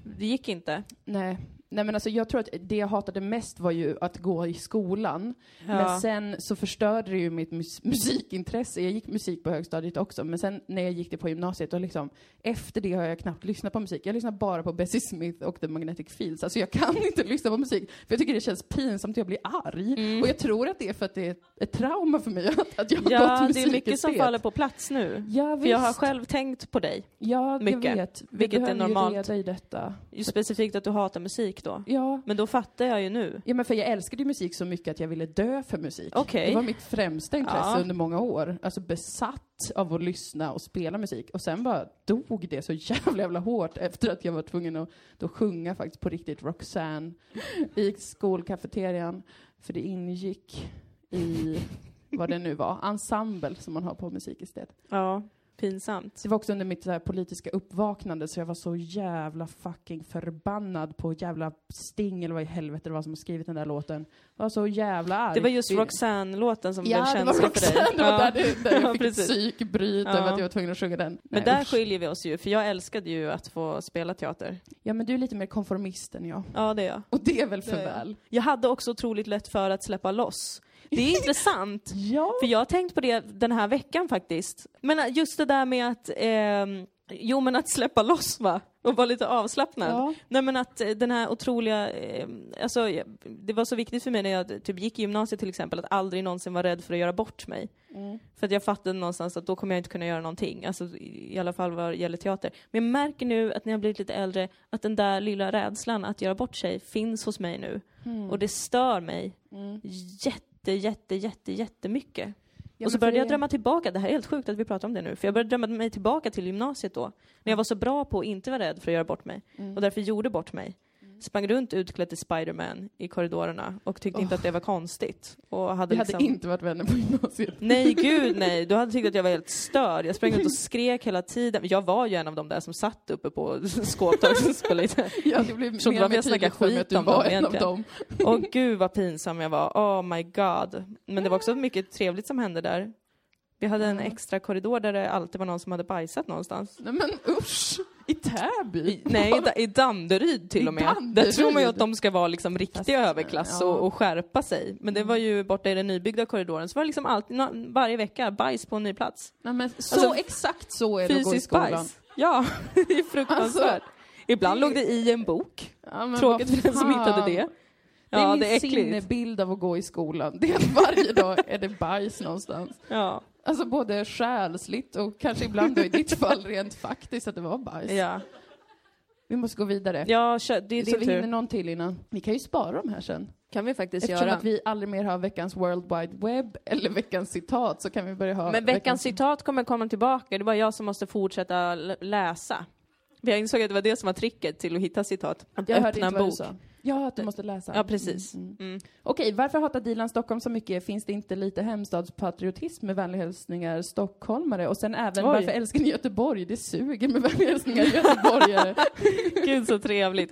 Det gick inte. Nej. Nej men alltså jag tror att det jag hatade mest var ju att gå i skolan. Ja. Men sen så förstörde det ju mitt mus- musikintresse. Jag gick musik på högstadiet också, men sen när jag gick det på gymnasiet och liksom efter det har jag knappt lyssnat på musik. Jag lyssnar bara på Bessie Smith och The Magnetic Fields. Alltså jag kan inte lyssna på musik för jag tycker det känns pinsamt jag blir arg. Mm. Och jag tror att det är för att det är ett trauma för mig att, jag har Ja, gått det är mycket som faller på plats nu. Ja, För jag har själv tänkt på dig. Ja, mycket, jag vet. Vi vilket är normalt. reda i detta. Just specifikt att du hatar musik då. Ja, Men då fattar jag ju nu. Ja men för jag älskade ju musik så mycket att jag ville dö för musik. Okej. Det var mitt främsta intresse Ja. under många år. Alltså besatt av att lyssna och spela musik. Och sen bara dog det så jävla jävla hårt efter att jag var tvungen att då sjunga faktiskt på riktigt Roxanne i skolkafeterian. För det ingick i vad det nu var, ensemble som man har på musikestet. Ja, pinsamt. Det var också under mitt så här, politiska uppvaknande så jag var så jävla fucking förbannad på jävla Sting eller vad i helvete det var som skrivit den där låten. Jag var så jävla arg. Det var just Roxanne-låten som Ja, blev var känslig för dig. Roxanne, det var Ja. där, det, där Ja, jag fick ett psykbryt Ja. över att jag var tvungen att sjunga den. Men Nej, där usch. skiljer vi oss ju, för jag älskade ju att få spela teater. Ja men du är lite mer konformist än jag. Ja, det är jag. Och det är väl för är väl? Jag hade också otroligt lätt för att släppa loss. Det är intressant, Ja. för jag har tänkt på det den här veckan faktiskt. Men just det där med att, ehm, jo men att släppa loss va? Och vara lite avslappnad. Ja. Nej men att eh, den här otroliga, eh, alltså det var så viktigt för mig när jag typ gick i gymnasiet till exempel, att aldrig någonsin vara rädd för att göra bort mig. Mm. För att jag fattade någonstans att då kommer jag inte kunna göra någonting, alltså i i alla fall vad gäller teater. Men jag märker nu att när jag blivit lite äldre, att den där lilla rädslan att göra bort sig finns hos mig nu. Mm. Och det stör mig Mm. jätte, jätte, jätte, jättemycket. Ja, och så började jag drömma tillbaka, det här är helt sjukt att vi pratar om det nu, för jag började drömma mig tillbaka till gymnasiet då. När jag var så bra på att inte vara rädd för att göra bort mig. Mm. Och därför gjorde bort mig. Sprang runt utklädd till Spiderman i korridorerna och tyckte inte att det var konstigt. Och hade Vi hade liksom... inte varit vänner på gymnasiet. Nej, gud nej. Du hade tyckt att jag var helt störd. Jag sprang ut och skrek hela tiden. Jag var ju en av de där som satt uppe på skåptaket och spelade. Ja, det blev mer och mer tydligt för mig att du var dem en av egentligen. dem. Och gud vad pinsam jag var. Oh my god. Men det var också mycket trevligt som hände där. Vi hade en extra korridor där det alltid var någon som hade bajsat någonstans. Nej men usch! I Täby? I, nej, i, Da- i Danderyd till I och med. Danderyd? Där tror man ju att de ska vara liksom riktiga Fast, överklass ja. och, och skärpa sig. Men det var ju borta i den nybyggda korridoren, så var det liksom alltid, varje vecka, bajs på en ny plats. Nej, men så Alltså, exakt så är det att gå i skolan. bajs. Ja, det är fruktansvärt. Alltså, Ibland låg det i en bok. Ja, Tråkigt för den som hittade det. Det är Ja, min det är sinnebild av att gå i skolan. Det är att varje dag är det bajs någonstans. Ja. Alltså både själsligt och kanske ibland då i ditt fall rent faktiskt att det var bajs. Ja, Vi måste gå vidare. ja kö- det är så din vi hinner tur. någon till innan. Vi kan ju spara dem här sen. kan vi faktiskt Eftersom göra. att vi aldrig mer har veckans World Wide Web eller veckans citat så kan vi börja ha Men veckans citat kommer komma tillbaka, det var jag som måste fortsätta l- läsa. Jag insåg att det var det som var tricket till att hitta citat. Att Jag hörde öppna en inte vad du bok. sa. Ja, att du måste läsa. Ja, precis. Mm, mm. Mm. Okej, varför hatar Dilan Stockholm så mycket? Finns det inte lite hemstadspatriotism med vänliga hälsningar stockholmare? Och sen även, Oj. varför älskar ni Göteborg? Det suger med vänliga hälsningar göteborgare. Gud så trevligt.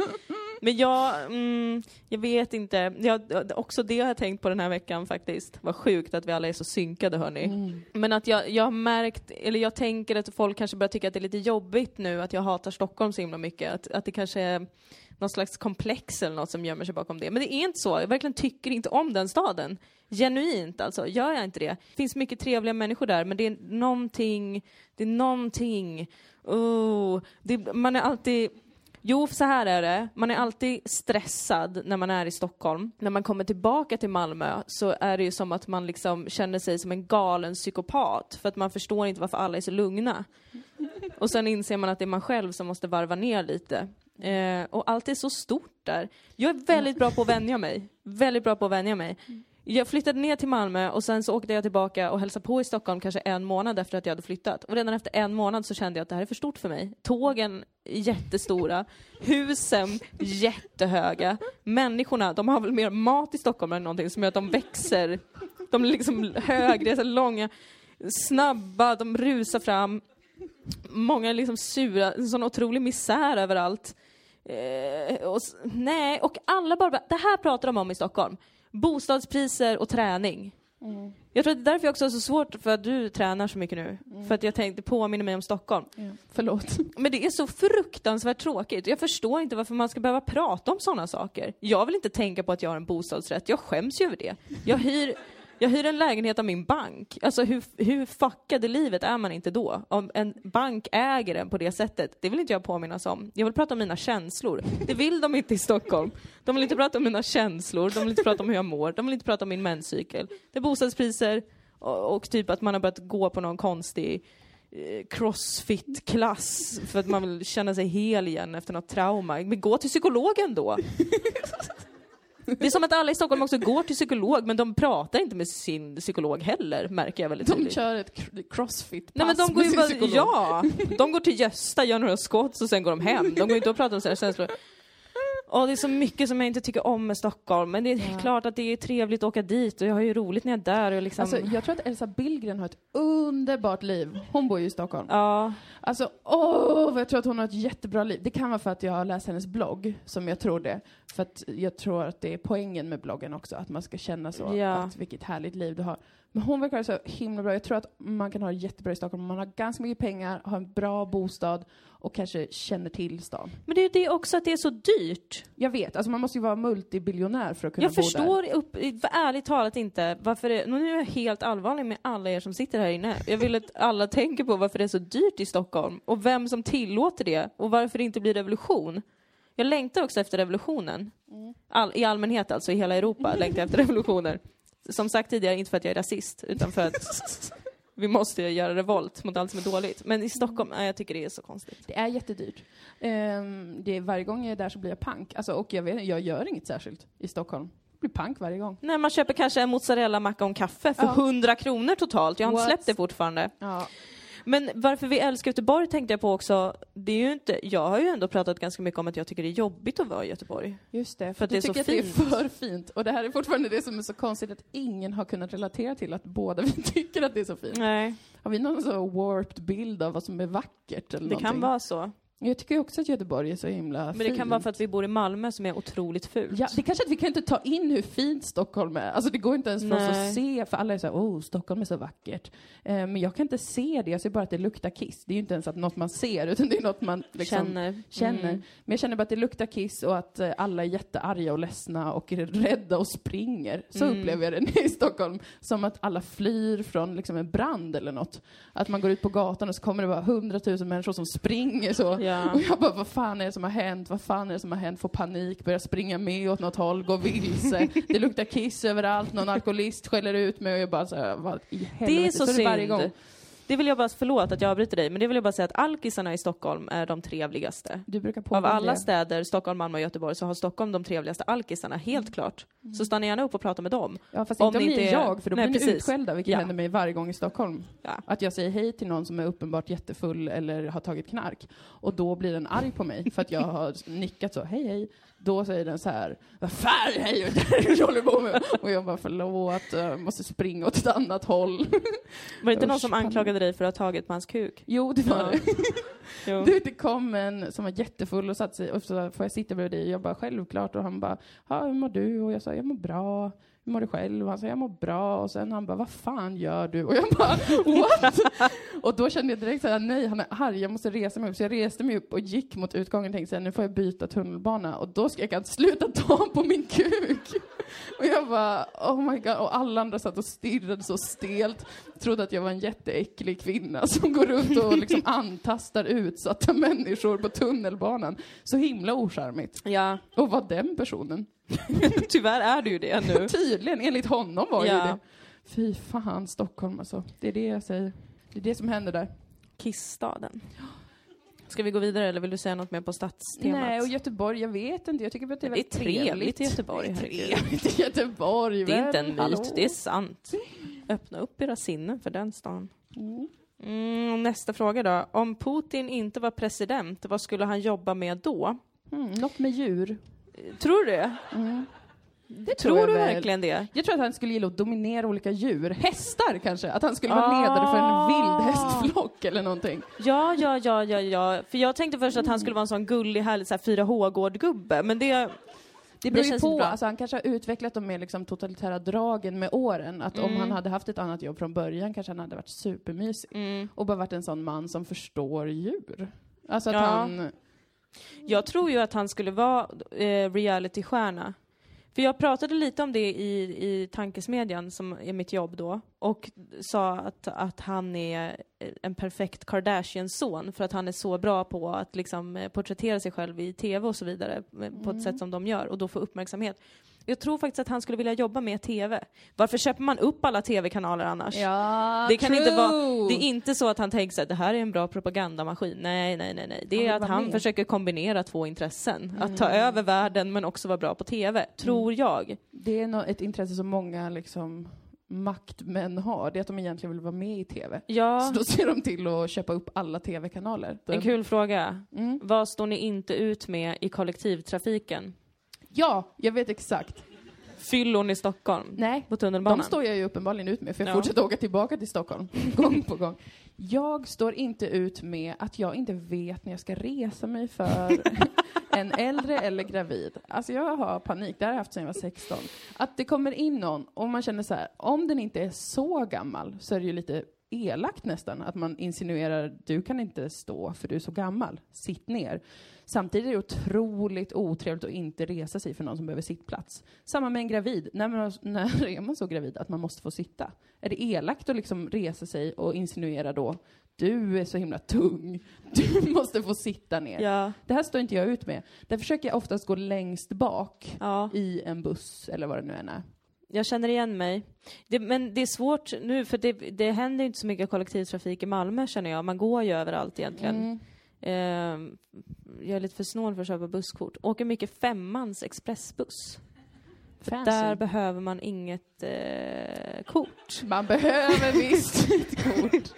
Men jag, mm, jag vet inte. Jag, också det har jag tänkt på den här veckan faktiskt. Vad sjukt att vi alla är så synkade hörni. Mm. Men att jag, jag har märkt, eller jag tänker att folk kanske börjar tycka att det är lite jobbigt nu att jag hatar Stockholm så himla mycket. Att, att det kanske är någon slags komplex eller något som gömmer sig bakom det. Men det är inte så. Jag verkligen tycker inte om den staden. Genuint alltså, gör jag inte det. Det finns mycket trevliga människor där, men det är någonting, det är någonting, oh, det, man är alltid Jo, så här är det. Man är alltid stressad när man är i Stockholm. När man kommer tillbaka till Malmö så är det ju som att man liksom känner sig som en galen psykopat för att man förstår inte varför alla är så lugna. Och sen inser man att det är man själv som måste varva ner lite. Eh, och allt är så stort där. Jag är väldigt bra på att vänja mig. Väldigt bra på att vänja mig. Jag flyttade ner till Malmö och sen så åkte jag tillbaka och hälsade på i Stockholm kanske en månad efter att jag hade flyttat. Och redan efter en månad så kände jag att det här är för stort för mig. Tågen är jättestora, husen jättehöga, människorna, de har väl mer mat i Stockholm än någonting som gör att de växer. De är liksom högre, så långa, snabba, de rusar fram. Många är liksom sura, en sån otrolig misär överallt. Eh, och, nej, och alla bara, det här pratar de om i Stockholm. Bostadspriser och träning. Mm. Jag tror att det är därför jag också har så svårt för att du tränar så mycket nu. Mm. För att jag tänkte påminna mig om Stockholm. Ja. Förlåt. Men det är så fruktansvärt tråkigt. Jag förstår inte varför man ska behöva prata om sådana saker. Jag vill inte tänka på att jag har en bostadsrätt. Jag skäms ju över det. Jag hyr, jag hyr en lägenhet av min bank. Alltså hur, hur fuckad i livet är man inte då? Om en bank äger en på det sättet, det vill inte jag påminnas om. Jag vill prata om mina känslor. Det vill de inte i Stockholm. De vill inte prata om mina känslor, de vill inte prata om hur jag mår, de vill inte prata om min menscykel. Det är bostadspriser och, och typ att man har börjat gå på någon konstig eh, crossfit-klass för att man vill känna sig hel igen efter något trauma. Men gå till psykologen då! Det är som att alla i Stockholm också går till psykolog, men de pratar inte med sin psykolog heller, märker jag väldigt De tydligt. kör ett cr- crossfit-pass Nej men de går med sin bara, psykolog. ja! De går till Gösta, gör några skott och sen går de hem. De går inte och pratar om sina känslor. Och det är så mycket som jag inte tycker om med Stockholm, men det är Ja. klart att det är trevligt att åka dit och jag har ju roligt när jag är där och liksom... Alltså, jag tror att Elsa Billgren har ett underbart liv. Hon bor ju i Stockholm. ja, Alltså, åh, vad jag tror att hon har ett jättebra liv. Det kan vara för att jag har läst hennes blogg, som jag tror det. För att jag tror att det är poängen med bloggen också, att man ska känna så, Ja. att vilket härligt liv du har. Men hon verkar så himla bra. Jag tror att man kan ha det jättebra i Stockholm. Man har ganska mycket pengar, har en bra bostad och kanske känner till stan. men det är ju det också att det är så dyrt. Jag vet, alltså man måste ju vara multibiljonär för att kunna Jag bo där. förstår upp, ärligt talat inte varför det, nu är jag helt allvarlig med alla er som sitter här inne. Jag vill att alla tänker på varför det är så dyrt i Stockholm och vem som tillåter det och varför det inte blir revolution. Jag längtar också efter revolutionen. All, I allmänhet alltså, i hela Europa längtar jag efter revolutioner. Som sagt tidigare, inte för att jag är rasist, utan för att vi måste göra revolt mot allt som är dåligt. Men i Stockholm, nej, jag tycker det är så konstigt. Det är jättedyrt. Ehm, det är, varje gång jag är där så blir jag pank. Alltså, och jag, vet, jag gör inget särskilt i Stockholm. Jag blir pank varje gång. Nej, man köper kanske en mozzarella macka och en kaffe för Ja. 100 kronor totalt. Jag har inte What? släppt det fortfarande. Ja. Men varför vi älskar Göteborg tänkte jag på också. Det är ju inte, jag har ju ändå pratat ganska mycket om att jag tycker det är jobbigt att vara i Göteborg. Just det, För att du det är så att det är fint. för fint. Och det här är fortfarande det som är så konstigt att ingen har kunnat relatera till att båda vi tycker att det är så fint. Nej, Har vi någon så warped bild av vad som är vackert eller det kan någonting? vara så. Jag tycker också att Göteborg är så himla Men det fint. kan vara för att vi bor i Malmö som är otroligt fult. Ja, det är kanske att vi kan inte ta in hur fint Stockholm är. Alltså det går inte ens för oss att se, för alla är så här, oh, Stockholm är så vackert. Eh, men jag kan inte se det, jag ser bara att det luktar kiss. Det är ju inte ens att något man ser, utan det är något man liksom Känner. känner. Mm. Men jag känner bara att det luktar kiss och att eh, alla är jättearga och ledsna och är rädda och springer. Så Mm. upplever jag det i Stockholm. Som att alla flyr från liksom en brand eller något. Att man går ut på gatan och så kommer det bara hundratusen människor som springer så. Ja. Och jag bara, vad fan är det som har hänt? Vad fan är det som har hänt? Får panik, börjar springa med åt något håll, går vilse. Det luktar kiss överallt, någon alkoholist skäller ut mig och jag bara så här, vad i helvete? Det är så, det varje synd. gång. Det vill jag bara, förlåt att jag avbryter dig, men det vill jag bara säga att alkisarna i Stockholm är de trevligaste. Du brukar Av alla det. städer, Stockholm, Malmö och Göteborg, så har Stockholm de trevligaste alkisarna, helt klart. Så stanna gärna upp och prata med dem. Ja, fast Om inte om ni är jag, för då blir ni utskällda, vilket Ja. händer mig varje gång i Stockholm. Ja. Att jag säger hej till någon som är uppenbart jättefull eller har tagit knark. Och då blir den arg på mig för att jag har nickat så, hej hej. Då säger den så här, vad fan är det du håller på med? Och jag bara, förlåt, jag måste springa åt ett annat håll. Var det inte någon som anklagade dig för att ha tagit på hans kuk? Jo, det var Ja. det. Du, det kom en som var jättefull och satt sig, och så får jag sitta bredvid dig? Jag bara, självklart. Och han bara, hur mår du? Och jag sa, jag mår bra. Hur mår du själv? Och han sa, jag mår bra. Och sen han bara, vad fan gör du? Och jag bara, what? och då kände jag direkt såhär, nej, han är arg, jag måste resa mig upp. Så jag reste mig upp och gick mot utgången och tänkte såhär, nu får jag byta tunnelbana. Och då skrek han, sluta ta på min kuk! Och jag bara, oh my god. Och alla andra satt och stirrade så stelt. Trodde att jag var en jätteäcklig kvinna som går runt och liksom antastar utsatta människor på tunnelbanan. Så himla ocharmigt. Ja, Och var den personen? tyvärr är du ju det nu. Tydligen, enligt honom var ju Ja. det. Fy fan, Stockholm alltså. Det är det jag säger. Det är det som händer där. Kissstaden. Ska vi gå vidare eller vill du säga något mer på stadstemat? Nej, och Göteborg, jag vet inte. Jag tycker att det är det är väldigt trevligt i Göteborg. Det är trevligt i Göteborg. Det är inte en myt, Hallå? det är sant. Öppna upp era sinnen för den stan. Mm. Mm, nästa fråga då. Om Putin inte var president, vad skulle han jobba med då? Mm, något med djur. Tror du det? Mm. Det Tror, jag du väl. verkligen det? Jag tror att han skulle gilla att dominera olika djur. Hästar kanske? Att han skulle vara Ah. ledare för en vild hästflock eller någonting. Ja, ja, ja, ja, ja. För jag tänkte först att han skulle vara en sån gullig, härlig så här 4H-gårdgubbe, men det... Det beror ju på. Alltså, han kanske har utvecklat de mer liksom, totalitära dragen med åren. Att om Mm. han hade haft ett annat jobb från början kanske han hade varit supermysig. Mm. Och bara varit en sån man som förstår djur. Alltså att Ja. han... Jag tror ju att han skulle vara eh, reality-stjärna. För jag pratade lite om det i, i Tankesmedjan, som är mitt jobb då, och sa att, att han är en perfekt Kardashian-son, för att han är så bra på att liksom eh, porträttera sig själv i TV och så vidare, eh, på ett sätt som de gör, och då få uppmärksamhet. Jag tror faktiskt att han skulle vilja jobba med TV. Varför köper man upp alla TV-kanaler annars? Ja, Det kan true. inte vara, det är inte så att han tänker sig att det här är en bra propagandamaskin. Nej, nej, nej, nej. Det Han är att han med. försöker kombinera två intressen. Att Mm. ta över världen men också vara bra på TV, tror jag. Det är nå- ett intresse som många liksom, maktmän har. Det är att de egentligen vill vara med i TV. Ja, Så då ser de till att köpa upp alla TV-kanaler. en kul fråga. Mm. Vad står ni inte ut med i kollektivtrafiken? Ja, jag vet exakt. Fyllon i Stockholm? Nej, På tunnelbanan? De står jag ju uppenbarligen ut med, för jag Ja. fortsätter åka tillbaka till Stockholm, gång på gång. Jag står inte ut med att jag inte vet när jag ska resa mig för en äldre eller gravid. Alltså jag har panik, det har jag haft sedan jag var 16. Att det kommer in någon och man känner så här, om den inte är så gammal så är det ju lite elakt nästan, att man insinuerar du kan inte stå för du är så gammal, sitt ner. Samtidigt är det otroligt otrevligt att inte resa sig för någon som behöver sittplats. Samma med en gravid. När, man, när är man så gravid att man måste få sitta? Är det elakt att liksom resa sig och insinuera då du är så himla tung, du måste få sitta ner. Ja, Det här står inte jag ut med. Där försöker jag oftast gå längst bak ja. i en buss eller vad det nu än är. Jag känner igen mig. Det, men det är svårt nu, för det, det händer inte så mycket kollektivtrafik i Malmö känner jag. Man går ju överallt egentligen. Mm. Eh, jag är lite för snål för att köpa busskort. Åker mycket femmans expressbuss. Där behöver man inget eh, kort. Man behöver visst ett kort.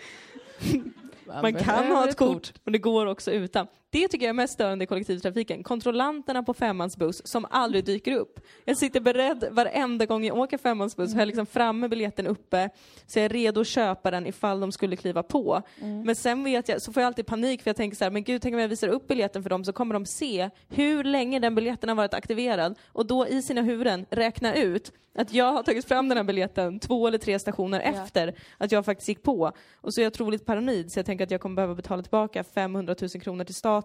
Man kan behöver ha ett kort, men det går också utan. Det tycker jag är mest störande i kollektivtrafiken. Kontrollanterna på femmansbuss som aldrig dyker upp. Jag sitter beredd varenda gång jag åker femmansbuss, har jag liksom framme biljetten uppe, så jag är redo att köpa den ifall de skulle kliva på. Men sen vet jag, så får jag alltid panik för jag tänker så här, men gud, tänk om jag visar upp biljetten för dem så kommer de se hur länge den biljetten har varit aktiverad och då i sina huvuden räkna ut att jag har tagit fram den här biljetten två eller tre stationer Ja. efter att jag faktiskt gick på. Och så är jag otroligt paranoid så jag tänker att jag kommer behöva betala tillbaka 500 000 kronor till staten,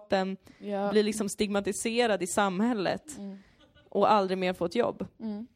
Ja. bli liksom stigmatiserad i samhället Mm. och aldrig mer få ett jobb. Mm.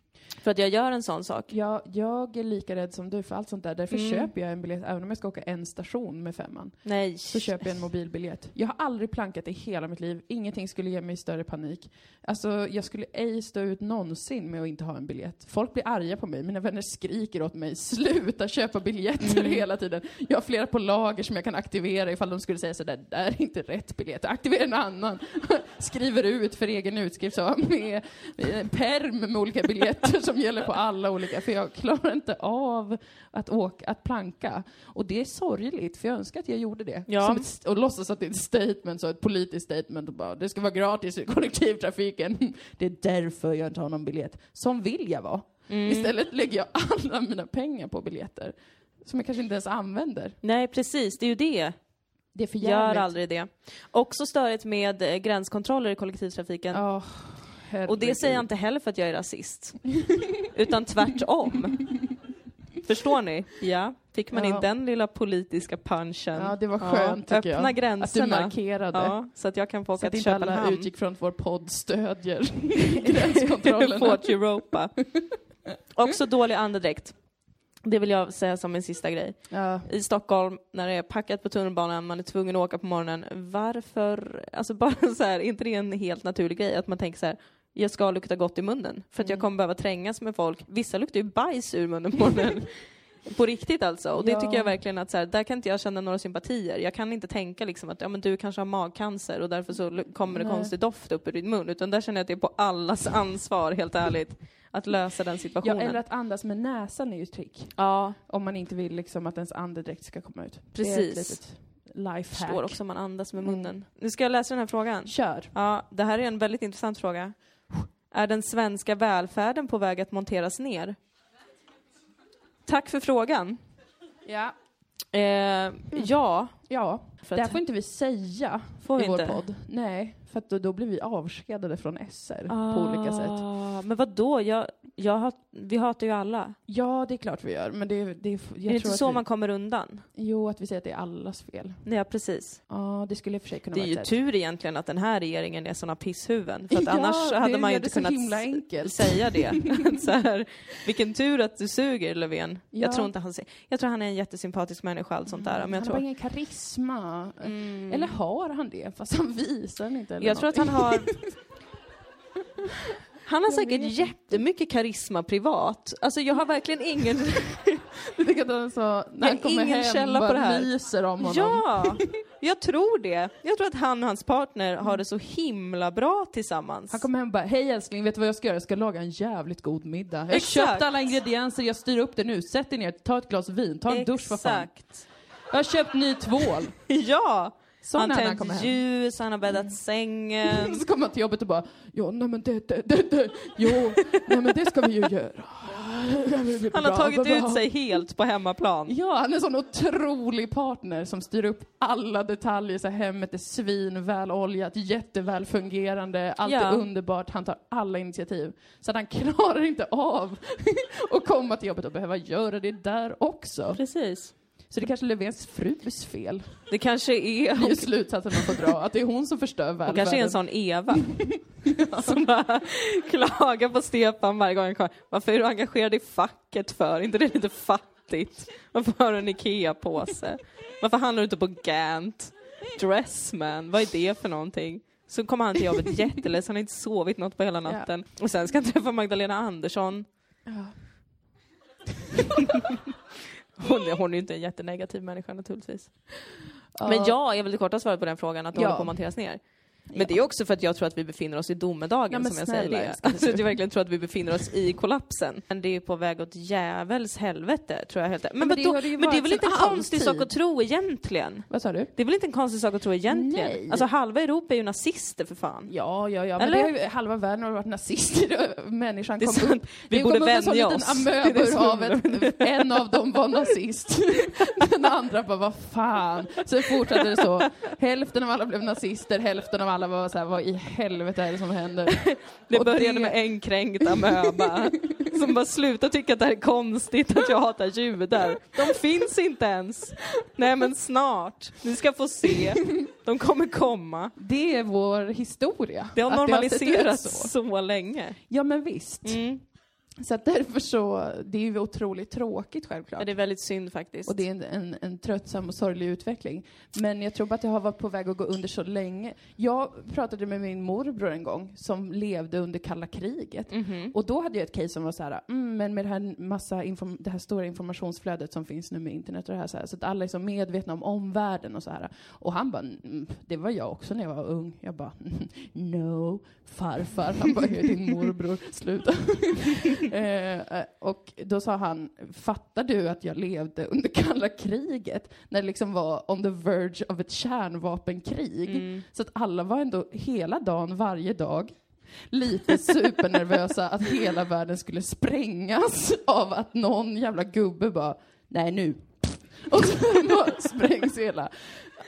För att jag gör en sån sak. Ja, jag är lika rädd som du för allt sånt där. Därför Mm. köper jag en biljett, även om jag ska åka en station med femman. Nej. Så köper jag en mobilbiljett. Jag har aldrig plankat i hela mitt liv. Ingenting skulle ge mig större panik. Alltså, jag skulle ej stå ut någonsin med att inte ha en biljett. Folk blir arga på mig. Mina vänner skriker åt mig. Sluta köpa biljetter Mm. hela tiden. Jag har flera på lager som jag kan aktivera ifall de skulle säga sådär, det där är inte rätt biljett. Aktivera en annan. Skriver ut för egen utskrift så med en perm med olika biljetter som gäller på alla olika. För jag klarar inte av att åka, att planka. Och det är sorgligt, för jag önskar att jag gjorde det. Ja. Som ett, och låtsas att det är ett statement, så ett politiskt statement och bara det ska vara gratis i kollektivtrafiken. Det är därför jag inte har någon biljett. Som vill jag vara. Mm. Istället lägger jag alla mina pengar på biljetter. Som jag kanske inte ens använder. Nej, precis. Det är ju det. Det är för Gör aldrig det. Också störigt med eh, gränskontroller i kollektivtrafiken. Ja, Och det säger jag inte heller för att jag är rasist. Utan tvärtom. Förstår ni? Ja. Fick man Ja. in den lilla politiska punchen? Ja, det var skönt tycker Öppna jag. Att du gränserna. markerade. Ja, så att jag kan få Så åka att till inte alla Köpenhamn. utgick från att vår podd stödjer gränskontrollerna. Fort Europa. Också dålig andedräkt. Det vill jag säga som en sista grej. Ja. I Stockholm, när det är packat på tunnelbanan, man är tvungen att åka på morgonen. Varför, alltså bara så här, inte det är en helt naturlig grej att man tänker så här, jag ska lukta gott i munnen. För att jag Mm. kommer behöva trängas med folk. Vissa luktar ju bajs ur munnen på morgonen. På riktigt alltså. Och det Ja. tycker jag verkligen att så här, där kan inte jag känna några sympatier. Jag kan inte tänka liksom att ja, men du kanske har magcancer och därför så kommer det Nej. konstig doft upp ur din mun. Utan där känner jag att det är på allas ansvar, helt ärligt, att lösa den ja, situationen. eller att andas med näsan är ju ett trick. Ja, Om man inte vill liksom att ens andedräkt ska komma ut. Det är Precis. ett litet lifehack. förstår också om man andas med Mm. munnen. Nu ska jag läsa den här frågan. Kör. Ja, det här är en väldigt intressant fråga. Är den svenska välfärden på väg att monteras ner? Tack för frågan. Ja. Eh, ja, Ja, att, får inte vi säga får vi i vår inte. podd. Nej, för då, då blir vi avskedade från SR på olika sätt. Ah, Men vad då? Jag, jag hat, vi hatar ju alla. Ja, det är klart vi gör, men det, det, jag är det inte så vi, man kommer undan? Jo, att vi säger att det är allas fel. Ja, precis. Ja, det skulle i och för sig kunna Det är vara ju tur egentligen att den här regeringen är såna pisshuvuden. För Ja, annars hade man ju inte kunnat säga det. så här, vilken tur att du suger Löfven. Ja. Jag tror inte han säger, jag tror han är en jättesympatisk människa allt sånt där. Men jag han har tror, bara ingen karisma. Mm. Eller har han det? Fast han visar den inte. Eller jag tror att han har Han har säkert jättemycket karisma privat. Alltså jag har verkligen ingen... Jag tycker att han så, när han kommer ingen hem, källa på bara det här. myser om honom. Ja! Jag tror det. Jag tror att han och hans partner har det så himla bra tillsammans. Han kommer hem och bara, hej älskling, vet du vad jag ska göra? Jag ska laga en jävligt god middag. Jag har Exakt. köpt alla ingredienser, jag styr upp det nu. Sätt dig ner, ta ett glas vin, ta en dusch vad fan. Exakt. Jag har köpt ny tvål. Ja! Sån han tänt ljus, han har bäddat sängen. Så kommer han till jobbet och bara, ja nej men det, det, det, det, jo, nej men det ska vi ju göra. Han har tagit ut sig helt på hemmaplan. Ja, han är en sån otrolig partner som styr upp alla detaljer så hemmet är svinväloljat, jätteväl fungerande, allt Ja. är underbart, han tar alla initiativ. Så att han klarar inte av att komma till jobbet och behöva göra det där också. Precis. Så det är kanske Löfvens frus fel. Det kanske är... Det är ju slutsatsen man får dra, att det är hon som förstör Hon välfärden. kanske är en sån Eva. som bara klagar på Stefan varje gång han kommer. Varför är du engagerad i facket för? inte det lite fattigt? Varför har du en IKEA-påse? Varför handlar du inte på Gant? Dressman, vad är det för någonting? Så kommer han till jobbet jätteledsen, han har inte sovit något på hela natten. Och sen ska han träffa Magdalena Andersson. Ja. Hon, är- hon är ju inte en jättenegativ människa naturligtvis. Men ja, är väl det korta svaret på den frågan, att det Ja. håller på att monteras ner. Men det är också för att jag tror att vi befinner oss i domedagen Ja, som jag snälla, säger det. Alltså, att jag verkligen tror att vi befinner oss i kollapsen. Men det är på väg åt jävels helvete, tror jag helt Men, men det har det ju men det är väl inte en konstig sak att tro egentligen? Vad sa du? Det är väl inte en konstig sak att tro egentligen? Nej. Alltså halva Europa är ju nazister för fan. Ja, ja, ja. Men Eller? det har ju, halva världen har varit nazister. Människan kom sant. upp. Vi det borde vänja oss. Det amöba det är havet. En av dem var nazist. Den andra bara, vad fan. Sen fortsatte det så. Hälften av alla blev nazister, hälften av alla var så här, vad i helvete är det som händer? Det började det- med en kränkt amöba som bara sluta tycka att det här är konstigt att jag hatar judar. De finns inte ens. Nej men snart. Ni ska få se. De kommer komma. Det är vår historia. Det har Att sett ut normaliserats så. så. länge. Ja, men visst. Mm. Så att därför så, det är ju otroligt tråkigt självklart. Ja, det är väldigt synd faktiskt. Och det är en, en, en tröttsam och sorglig utveckling. Men jag tror bara att det har varit på väg att gå under så länge. Jag pratade med min morbror en gång som levde under kalla kriget. Mhm. Och då hade jag ett case som var så här, mm, men med det här, massa inform- det här stora informationsflödet som finns nu med internet och det här, så, här, så att alla är så medvetna om omvärlden och så här. Och han bara, mm, det var jag också när jag var ung. Jag bara, no, farfar. Han bara, jag är din morbror, sluta. Eh, och då sa han, fattar du att jag levde under kalla kriget? När det liksom var on the verge of ett kärnvapenkrig. Mm. Så att alla var ändå hela dagen, varje dag, lite supernervösa att hela världen skulle sprängas av att någon jävla gubbe bara, nej nu. Och så bara sprängs hela.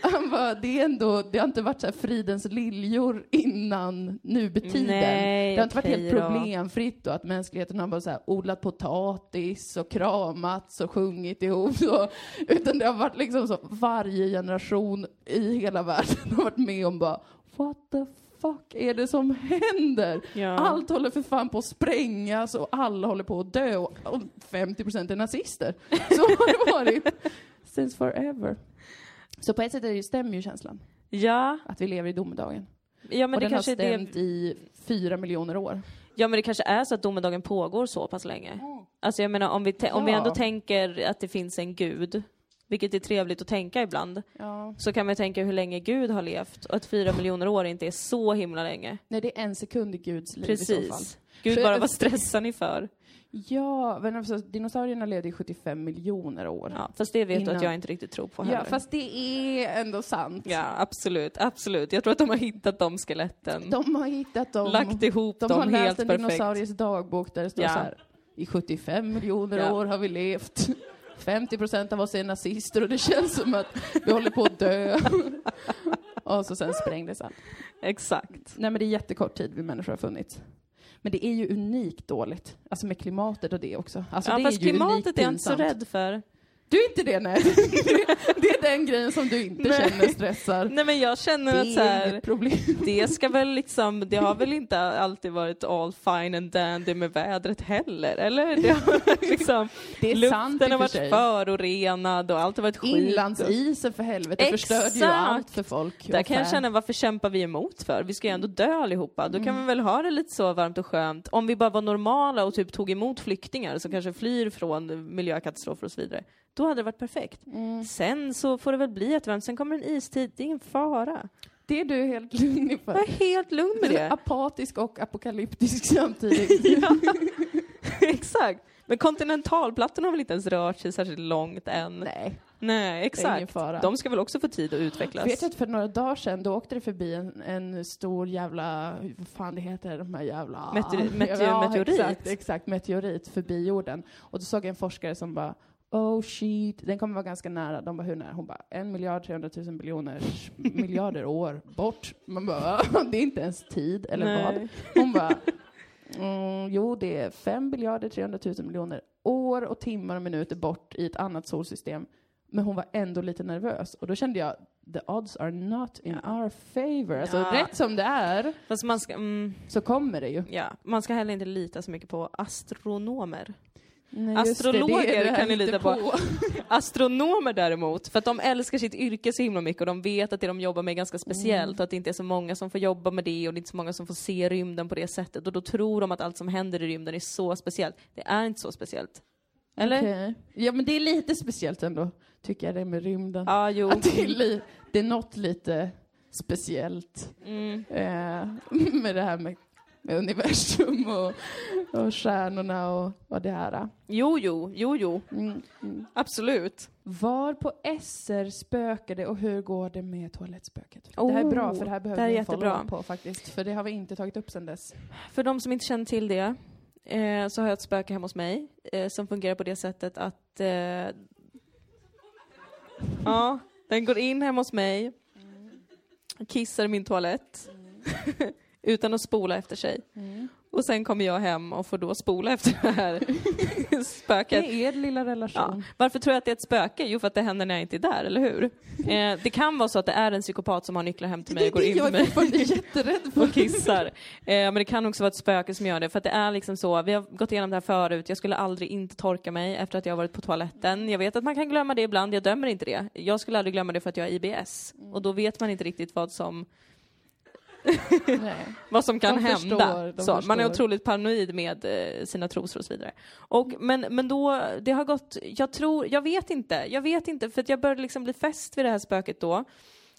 Han bara, det är ändå, det har inte varit så här fridens liljor innan nubetiden. Nej, det har inte varit helt problemfritt och att mänskligheten har bara så här odlat potatis och kramats och sjungit ihop. Så, utan det har varit liksom så, varje generation i hela världen har varit med om bara, what the fuck är det som händer? Ja. Allt håller för fan på att sprängas och alla håller på att dö och och 50% är nazister. Så har det varit since forever. Så på ett sätt är det stämmer ju känslan Ja, att vi lever i domedagen. ja men och det den har kanske är det stämt i fyra miljoner år. Ja men det kanske är så att domedagen pågår så pass länge. Alltså jag menar om vi, om vi Ja. ändå tänker att det finns en gud, vilket är trevligt att tänka ibland, Ja. så kan man tänka hur länge Gud har levt och att fyra miljoner år inte är så himla länge. Nej, det är en sekund i Guds liv i så fall. Precis. Gud bara, vad stressar ni för? Ja, alltså, dinosaurierna levde i 75 miljoner år. Ja, fast det vet du att Innan. jag inte riktigt tror på Ja, heller. fast det är ändå sant. Ja, absolut, absolut. Jag tror att de har hittat de skeletten. De har hittat dem. Lagt ihop de dem har läst helt en perfekt. dinosauries dagbok där det står Ja. så här. I 75 miljoner Ja. år har vi levt. 50 procent av oss är nazister och det känns som att vi håller på att dö. och så sen sprängdes allt. Exakt. Nej men det är jättekort tid vi människor har funnits. Men det är ju unikt dåligt. Alltså med klimatet och det också. Alltså ja, det fast är klimatet är jag inte så rädd för. Du är inte det nej. det är den grejen som du inte Nej. känner stressar. Nej men jag känner Det att så är här, det ska väl liksom, det har väl inte alltid varit all fine and dandy med vädret heller, eller? Det har liksom, Det är luften sant har för varit förorenad och allt har varit skit. Inlandsisen för helvete förstörde ju Exakt. allt för folk. Där kan jag känna, varför kämpar vi emot för? Vi ska ju ändå dö allihopa. Då Mm. kan vi väl ha det lite så varmt och skönt. Om vi bara var normala och typ tog emot flyktingar som kanske flyr från miljökatastrofer och så vidare. Då hade det varit perfekt. Mm. Sen så får det väl bli ett varmt, sen kommer en istid, det är ingen fara. Det är du helt lugn inför. Jag är helt lugn med det. apatisk och apokalyptisk samtidigt. Exakt. Men kontinentalplattorna har väl inte ens rört sig särskilt långt än? Nej, Nej, exakt. De ska väl också få tid att utvecklas? Vet att för några dagar sedan då åkte det förbi en, en stor jävla, vad fan det heter, de här jävla... Meteor- meteor- ja, meteorit. Exakt, exakt, meteorit förbi jorden. Och då såg jag en forskare som bara Oh shit, den kommer vara ganska nära. De bara, hur nära? Hon bara, en miljard 300 000 biljoner miljarder år bort. Man bara, det är inte ens tid, eller Nej. vad? Hon bara, mm, jo det är 5 miljarder 300 000 miljoner år och timmar och minuter bort i ett annat solsystem. Men hon var ändå lite nervös. Och då kände jag, the odds are not in our favor. Alltså Ja. rätt som det är, ska, mm, så kommer det ju. ja, man ska heller inte lita så mycket på astronomer. Nej, det, det Astrologer det här kan ni lita på. Astronomer däremot, för att de älskar sitt yrke så himla mycket och de vet att det de jobbar med är ganska speciellt Mm. och att det inte är så många som får jobba med det och det är inte så många som får se rymden på det sättet och då tror de att allt som händer i rymden är så speciellt. Det är inte så speciellt. Eller? Okej. Ja men det är lite speciellt ändå, tycker jag det med rymden. Ja, jo. Att det, är li- det är något lite speciellt Mm. eh, med det här med, med universum och, och stjärnorna och, och det här. Jo, jo, jo, jo. Mm, mm. Absolut. Var på SR spökade och hur går det med toalettspöket? det här är bra, Oh, för det här det behöver är vi follow-up på faktiskt. För det har vi inte tagit upp sedan dess. För de som inte känner till det, eh, så har jag ett spöke hemma hos mig eh, som fungerar på det sättet att eh, Ja, den går in hemma hos mig, kissar i min toalett utan att spola efter sig. Och sen kommer jag hem och får då spola efter det här spöket. Det är er lilla Ja. relation. Varför tror jag att det är ett spöke? Jo, för att det händer när jag inte är där, eller hur? Eh, det kan vara så att det är en psykopat som har nycklar hem till mig och går in till är mig fortfarande jätterädd för och kissar. Eh, men det kan också vara ett spöke som gör det, för att det är liksom så, vi har gått igenom det här förut, jag skulle aldrig inte torka mig efter att jag har varit på toaletten. Jag vet att man kan glömma det ibland, jag dömer inte det. Jag skulle aldrig glömma det för att jag har IBS. Och då vet man inte riktigt vad som. Vad som kan De hända. förstår, så, man är otroligt paranoid med eh, sina trosor och så vidare. Och, men, men då, det har gått, jag tror, jag vet inte, jag vet inte, för jag började liksom bli fäst vid det här spöket då.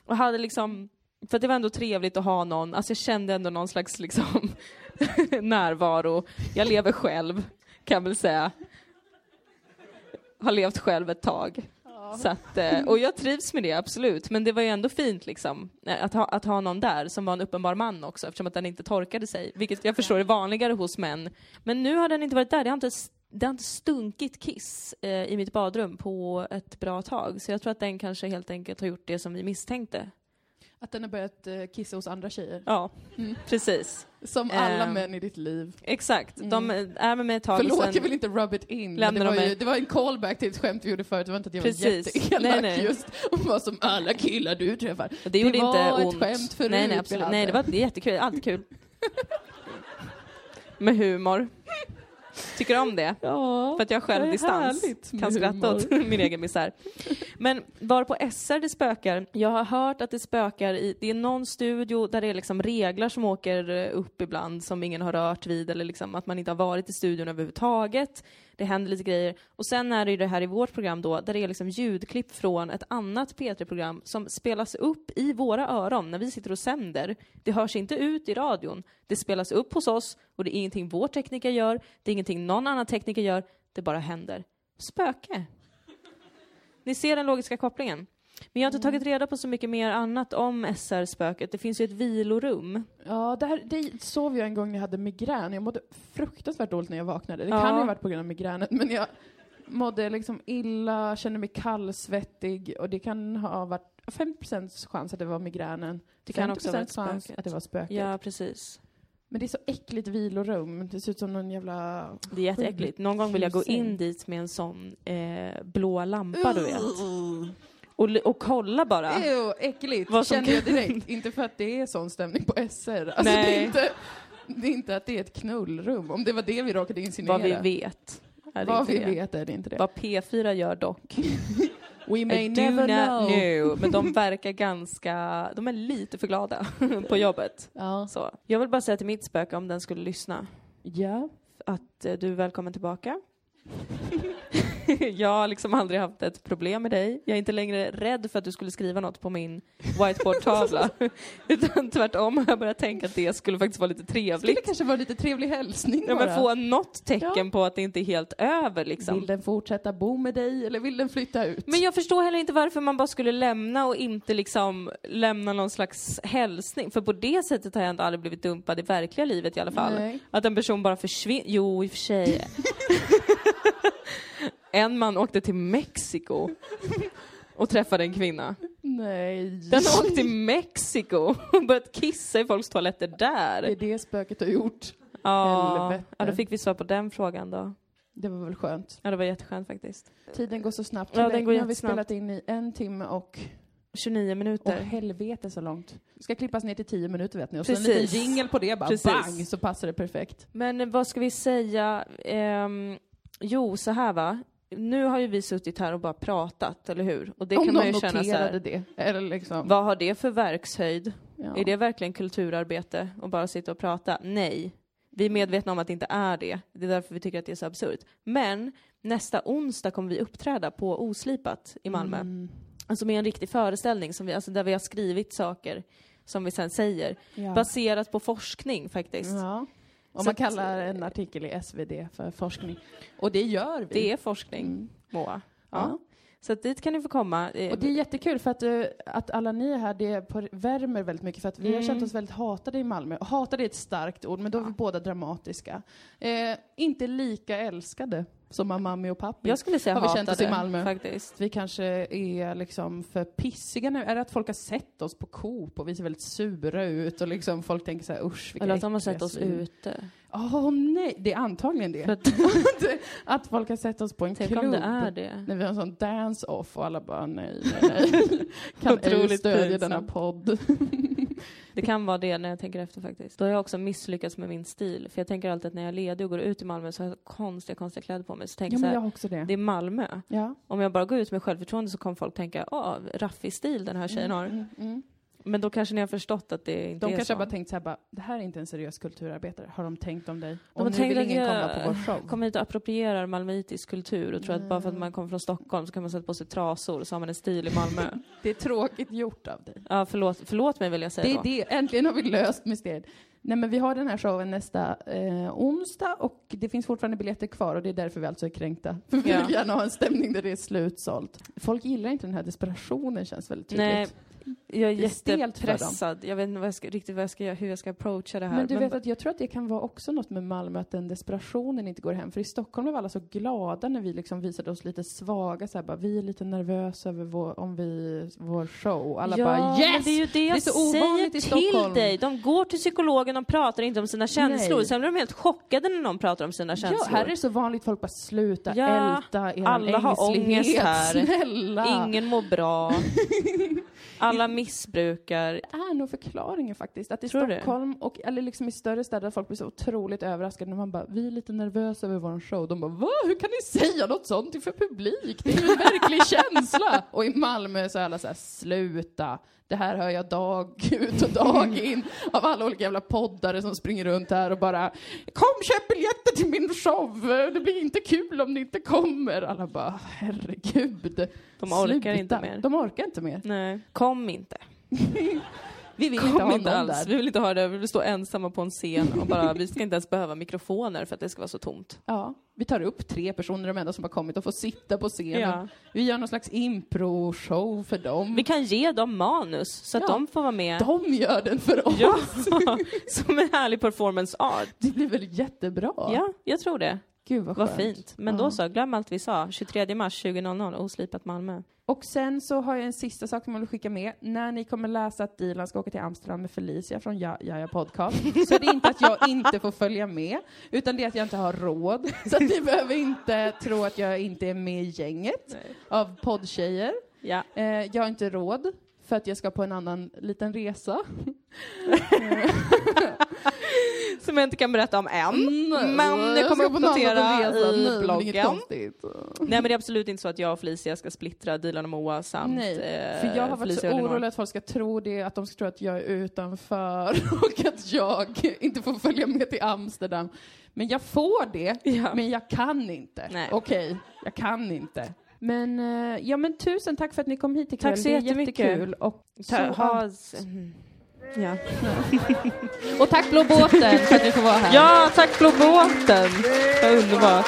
Och hade liksom, för att det var ändå trevligt att ha någon, alltså jag kände ändå någon slags liksom närvaro. Jag lever själv, kan jag väl säga. Har levt själv ett tag. Så att, eh, och jag trivs med det, absolut. Men det var ju ändå fint liksom, eh, att ha, att ha någon där som var en uppenbar man också, eftersom att den inte torkade sig. Vilket jag förstår är vanligare hos män. Men nu har den inte varit där. Det har inte, det har inte stunkit kiss eh, i mitt badrum på ett bra tag. Så jag tror att den kanske helt enkelt har gjort det som vi misstänkte. Att den har börjat eh, kissa hos andra tjejer. Ja, Mm. precis. Som alla Ehm, män i ditt liv. Exakt. De är med mig ett tag Mm. Förlåt, sen... jag vill inte rub it in. Det, var de ju, det var en callback till ett skämt vi gjorde förut. Det var inte att jag Precis. var jätteelak Nej, nej. just. Och var som alla killar du träffar. Det gjorde var inte ett skämt förut nej, nej, absolut. nej, det var det jättekul. Alltid kul. Med humor. Tycker du om det? Ja, För att jag själv distans. Kan skratta åt min egen misär. Men var på SR det spökar, jag har hört att det spökar i, det är någon studio där det är liksom reglar som åker upp ibland som ingen har rört vid eller liksom att man inte har varit i studion överhuvudtaget. Det händer lite grejer. Och sen är det ju det här i vårt program då, där det är liksom ljudklipp från ett annat P3-program som spelas upp i våra öron när vi sitter och sänder. Det hörs inte ut i radion. Det spelas upp hos oss och det är ingenting vår tekniker gör, det är ingenting någon annan tekniker gör, det bara händer. Spöke. Ni ser den logiska kopplingen. Men jag har inte tagit reda på så mycket mer annat om SR-spöket. Det finns ju ett vilorum. Ja, där, det sov jag en gång när jag hade migrän. Jag mådde fruktansvärt dåligt när jag vaknade. Det Ja. kan ju ha varit på grund av migränen, men jag mådde liksom illa, kände mig kallsvettig och det kan ha varit 50% chans att det var migränen. Det kan 50% också vara chans spöket. att det var spöket. Ja, precis. Men det är så äckligt vilorum. Det ser ut som någon jävla... Det är jätteäckligt. Någon gång vill jag gå in dit med en sån eh, blå lampa, du vet. Och, och kolla bara. Ew, äckligt. Vad som Kände jag direkt. inte för att det är sån stämning på SR. Alltså, Nej. Det, är inte, det är inte att det är ett knullrum. Om det var det vi råkade insinuera. Vad vi vet. Är Vad vi det. vet är det inte det. Vad P4 gör dock. We may I never know. know. Men de verkar ganska, de är lite för glada på jobbet. Ja. Så. Jag vill bara säga till mitt spöke om den skulle lyssna. ja. att eh, du är välkommen tillbaka. jag har liksom aldrig haft ett problem med dig. Jag är inte längre rädd för att du skulle skriva något på min whiteboardtavla. Utan tvärtom har jag börjat tänka att det skulle faktiskt vara lite Skulle trevligt. kanske vara lite trevlig hälsning Ja, bara. men få något tecken Ja. på att det inte är helt över liksom. Vill den fortsätta bo med dig eller vill den flytta ut? Men jag förstår heller inte varför man bara skulle lämna och inte liksom lämna någon slags hälsning. För på det sättet har jag inte aldrig blivit dumpad i verkliga livet i alla fall. Nej. Att en person bara försvinner. Jo, i och för sig. en man åkte till Mexiko och träffade en kvinna. Nej. Den åkte till Mexiko och börjat kissa i folks toaletter Det är där. det spöket har gjort. Ja, ja, då fick vi svar på den frågan då. Det var väl skönt. Ja, det var jätteskönt faktiskt. Tiden går så snabbt. Ja, den går nu har vi spelat in i en timme och... 29 Åh minuter. helvete så långt. Ska klippas ner till 10 minuter vet ni. Och så en Precis. liten jingle på det bara. Precis. Bang! Så passar det perfekt. Men vad ska vi säga? Ehm, jo, så här va. Nu har ju vi suttit här och bara pratat, eller hur? Och det Om kan man ju känna så här. det. Eller liksom. Vad har det för verkshöjd? Ja. Är det verkligen kulturarbete att bara sitta och prata? Nej. Vi är medvetna om att det inte är det. Det är därför vi tycker att det är så absurt. Men nästa onsdag kommer vi uppträda på Oslipat i Malmö. Mm. Alltså med en riktig föreställning som vi, alltså där vi har skrivit saker som vi sen säger. Ja. Baserat på forskning faktiskt. Ja. Om man kallar en artikel i SvD för forskning. Och det gör vi. Det är forskning. Moa. Ja. Så att dit kan ni få komma. Eh, Och det är jättekul för att, eh, att alla ni är här, det värmer väldigt mycket för att vi har Mm. känt oss väldigt hatade i Malmö. Hatade är ett starkt ord, men då är vi båda dramatiska. Eh, inte lika älskade som Mamami och Pappi. Jag skulle säga har vi hatade, känt oss i Malmö. faktiskt. Vi kanske är liksom för pissiga nu. Är det att folk har sett oss på Coop och vi ser väldigt sura ut och liksom folk tänker så här usch vilka Eller att de har sett oss svin." ute. Åh nej, det är antagligen det. Att, att folk har sett oss på en tänk klubb. om det är det. När vi har en sån dance-off och alla bara nej, nej, nej. kan ej stödja pinsamt. denna podd. Det kan vara det när jag tänker efter faktiskt. Då har jag också misslyckats med min stil. För jag tänker alltid att när jag är ledig och går ut i Malmö så har jag konstiga, konstiga kläder på mig. Så tänker Ja, jag men också det. det är Malmö. Ja. Om jag bara går ut med självförtroende så kommer folk tänka, åh, raffig stil den här tjejen har. Mm, mm. Men då kanske ni har förstått att det inte De är kanske så. har bara tänkt så här, bara, det här är inte en seriös kulturarbetare. Har de tänkt om dig? De Och nu vill ingen komma på vår show. kommer hit och approprierar malmöitisk kultur och tror att bara för att Mm. man kommer från Stockholm så kan man sätta på sig trasor så har man en stil i Malmö. Det är tråkigt gjort av dig. ja, förlåt, förlåt mig vill jag säga Det är då. det. Äntligen har vi löst mysteriet. Nej, men vi har den här showen nästa eh, onsdag och det finns fortfarande biljetter kvar och det är därför vi alltså är kränkta. För vi Ja. vill gärna ha en stämning där det är slutsålt. Folk gillar inte den här desperationen känns väldigt tydligt. Nej, jag är Det är jättepressad. Jag vet inte vad jag ska, riktigt vad jag ska, hur jag ska approacha det här. Men du vet att jag tror att det kan vara också något med Malmö, att den desperationen inte går hem. För i Stockholm blev alla så glada när vi liksom visade oss lite svaga, så här, bara, vi är lite nervösa över vår, om vi, vår show. Alla ja, bara men yes! det är ju det jag är så ovanligt säger i till Stockholm. dig. De går till psykologen, de pratar inte om sina känslor. Nej. Sen blir de helt chockade när någon pratar om sina Ja, känslor. här är det så vanligt, folk bara sluta Ja, älta eran alla har ångest här. Snälla! Ingen mår bra. Alla missbrukar. Det är nog förklaringen faktiskt. Att i Tror du? Stockholm, och, eller liksom i större städer, folk blir så otroligt överraskade när man bara, vi är lite nervösa över vår show. De bara, va? Hur kan ni säga något sånt inför publik? Det är ju en verklig känsla! Och i Malmö så är alla så här, sluta. Det här hör jag dag ut och dag in av alla olika jävla poddare som springer runt här och bara Kom köp biljetter till min show! Det blir inte kul om ni inte kommer! Alla bara, herregud. De orkar sluta. inte mer. De orkar inte mer. Nej. Kom inte. Vi vill inte ha inte någon alls. där. Vi vill inte ha det. Vi vill stå ensamma på en scen och bara, vi ska inte ens behöva mikrofoner för att det ska vara så tomt. Ja, vi tar upp tre personer, de enda som har kommit, och får sitta på scenen. Ja. Vi gör någon slags impro-show för dem. Vi kan ge dem manus så att Ja. de får vara med. De gör den för oss! Ja, som en härlig performance art. Det blir väl jättebra? Ja, jag tror det. Gud vad Vad fint. Men Ja. då så, glöm allt vi sa. 23 mars 20.00, oslipat Malmö. Och sen så har jag en sista sak som jag vill skicka med. När ni kommer läsa att Dilan ska åka till Amsterdam med Felicia från Ja- Jaja Podcast, så är det inte att jag inte får följa med, utan det är att jag inte har råd. Så att ni behöver inte tro att jag inte är med i gänget av poddtjejer. Ja. Eh, jag har inte råd för att jag ska på en annan liten resa. Som jag inte kan berätta om än. Mm, Men jag kommer annan uppdatera i det bloggen. konstigt. Nej men det är absolut inte så att jag och Felicia ska splittra Dilan och Moa samt Nej, eh, för jag har varit Felicia så orolig att folk ska tro det, att de ska tro att jag är utanför och att jag inte får följa med till Amsterdam. Men jag får det, Ja. men jag kan inte. Okej, jag kan inte. Men, eh, ja, men tusen tack för att ni kom hit ikväll. Tack så det är jättemycket. jättekul. Och, så, ja. och tack Blå båten för att ni får vara här. Ja, tack Blå båten. Vad underbart.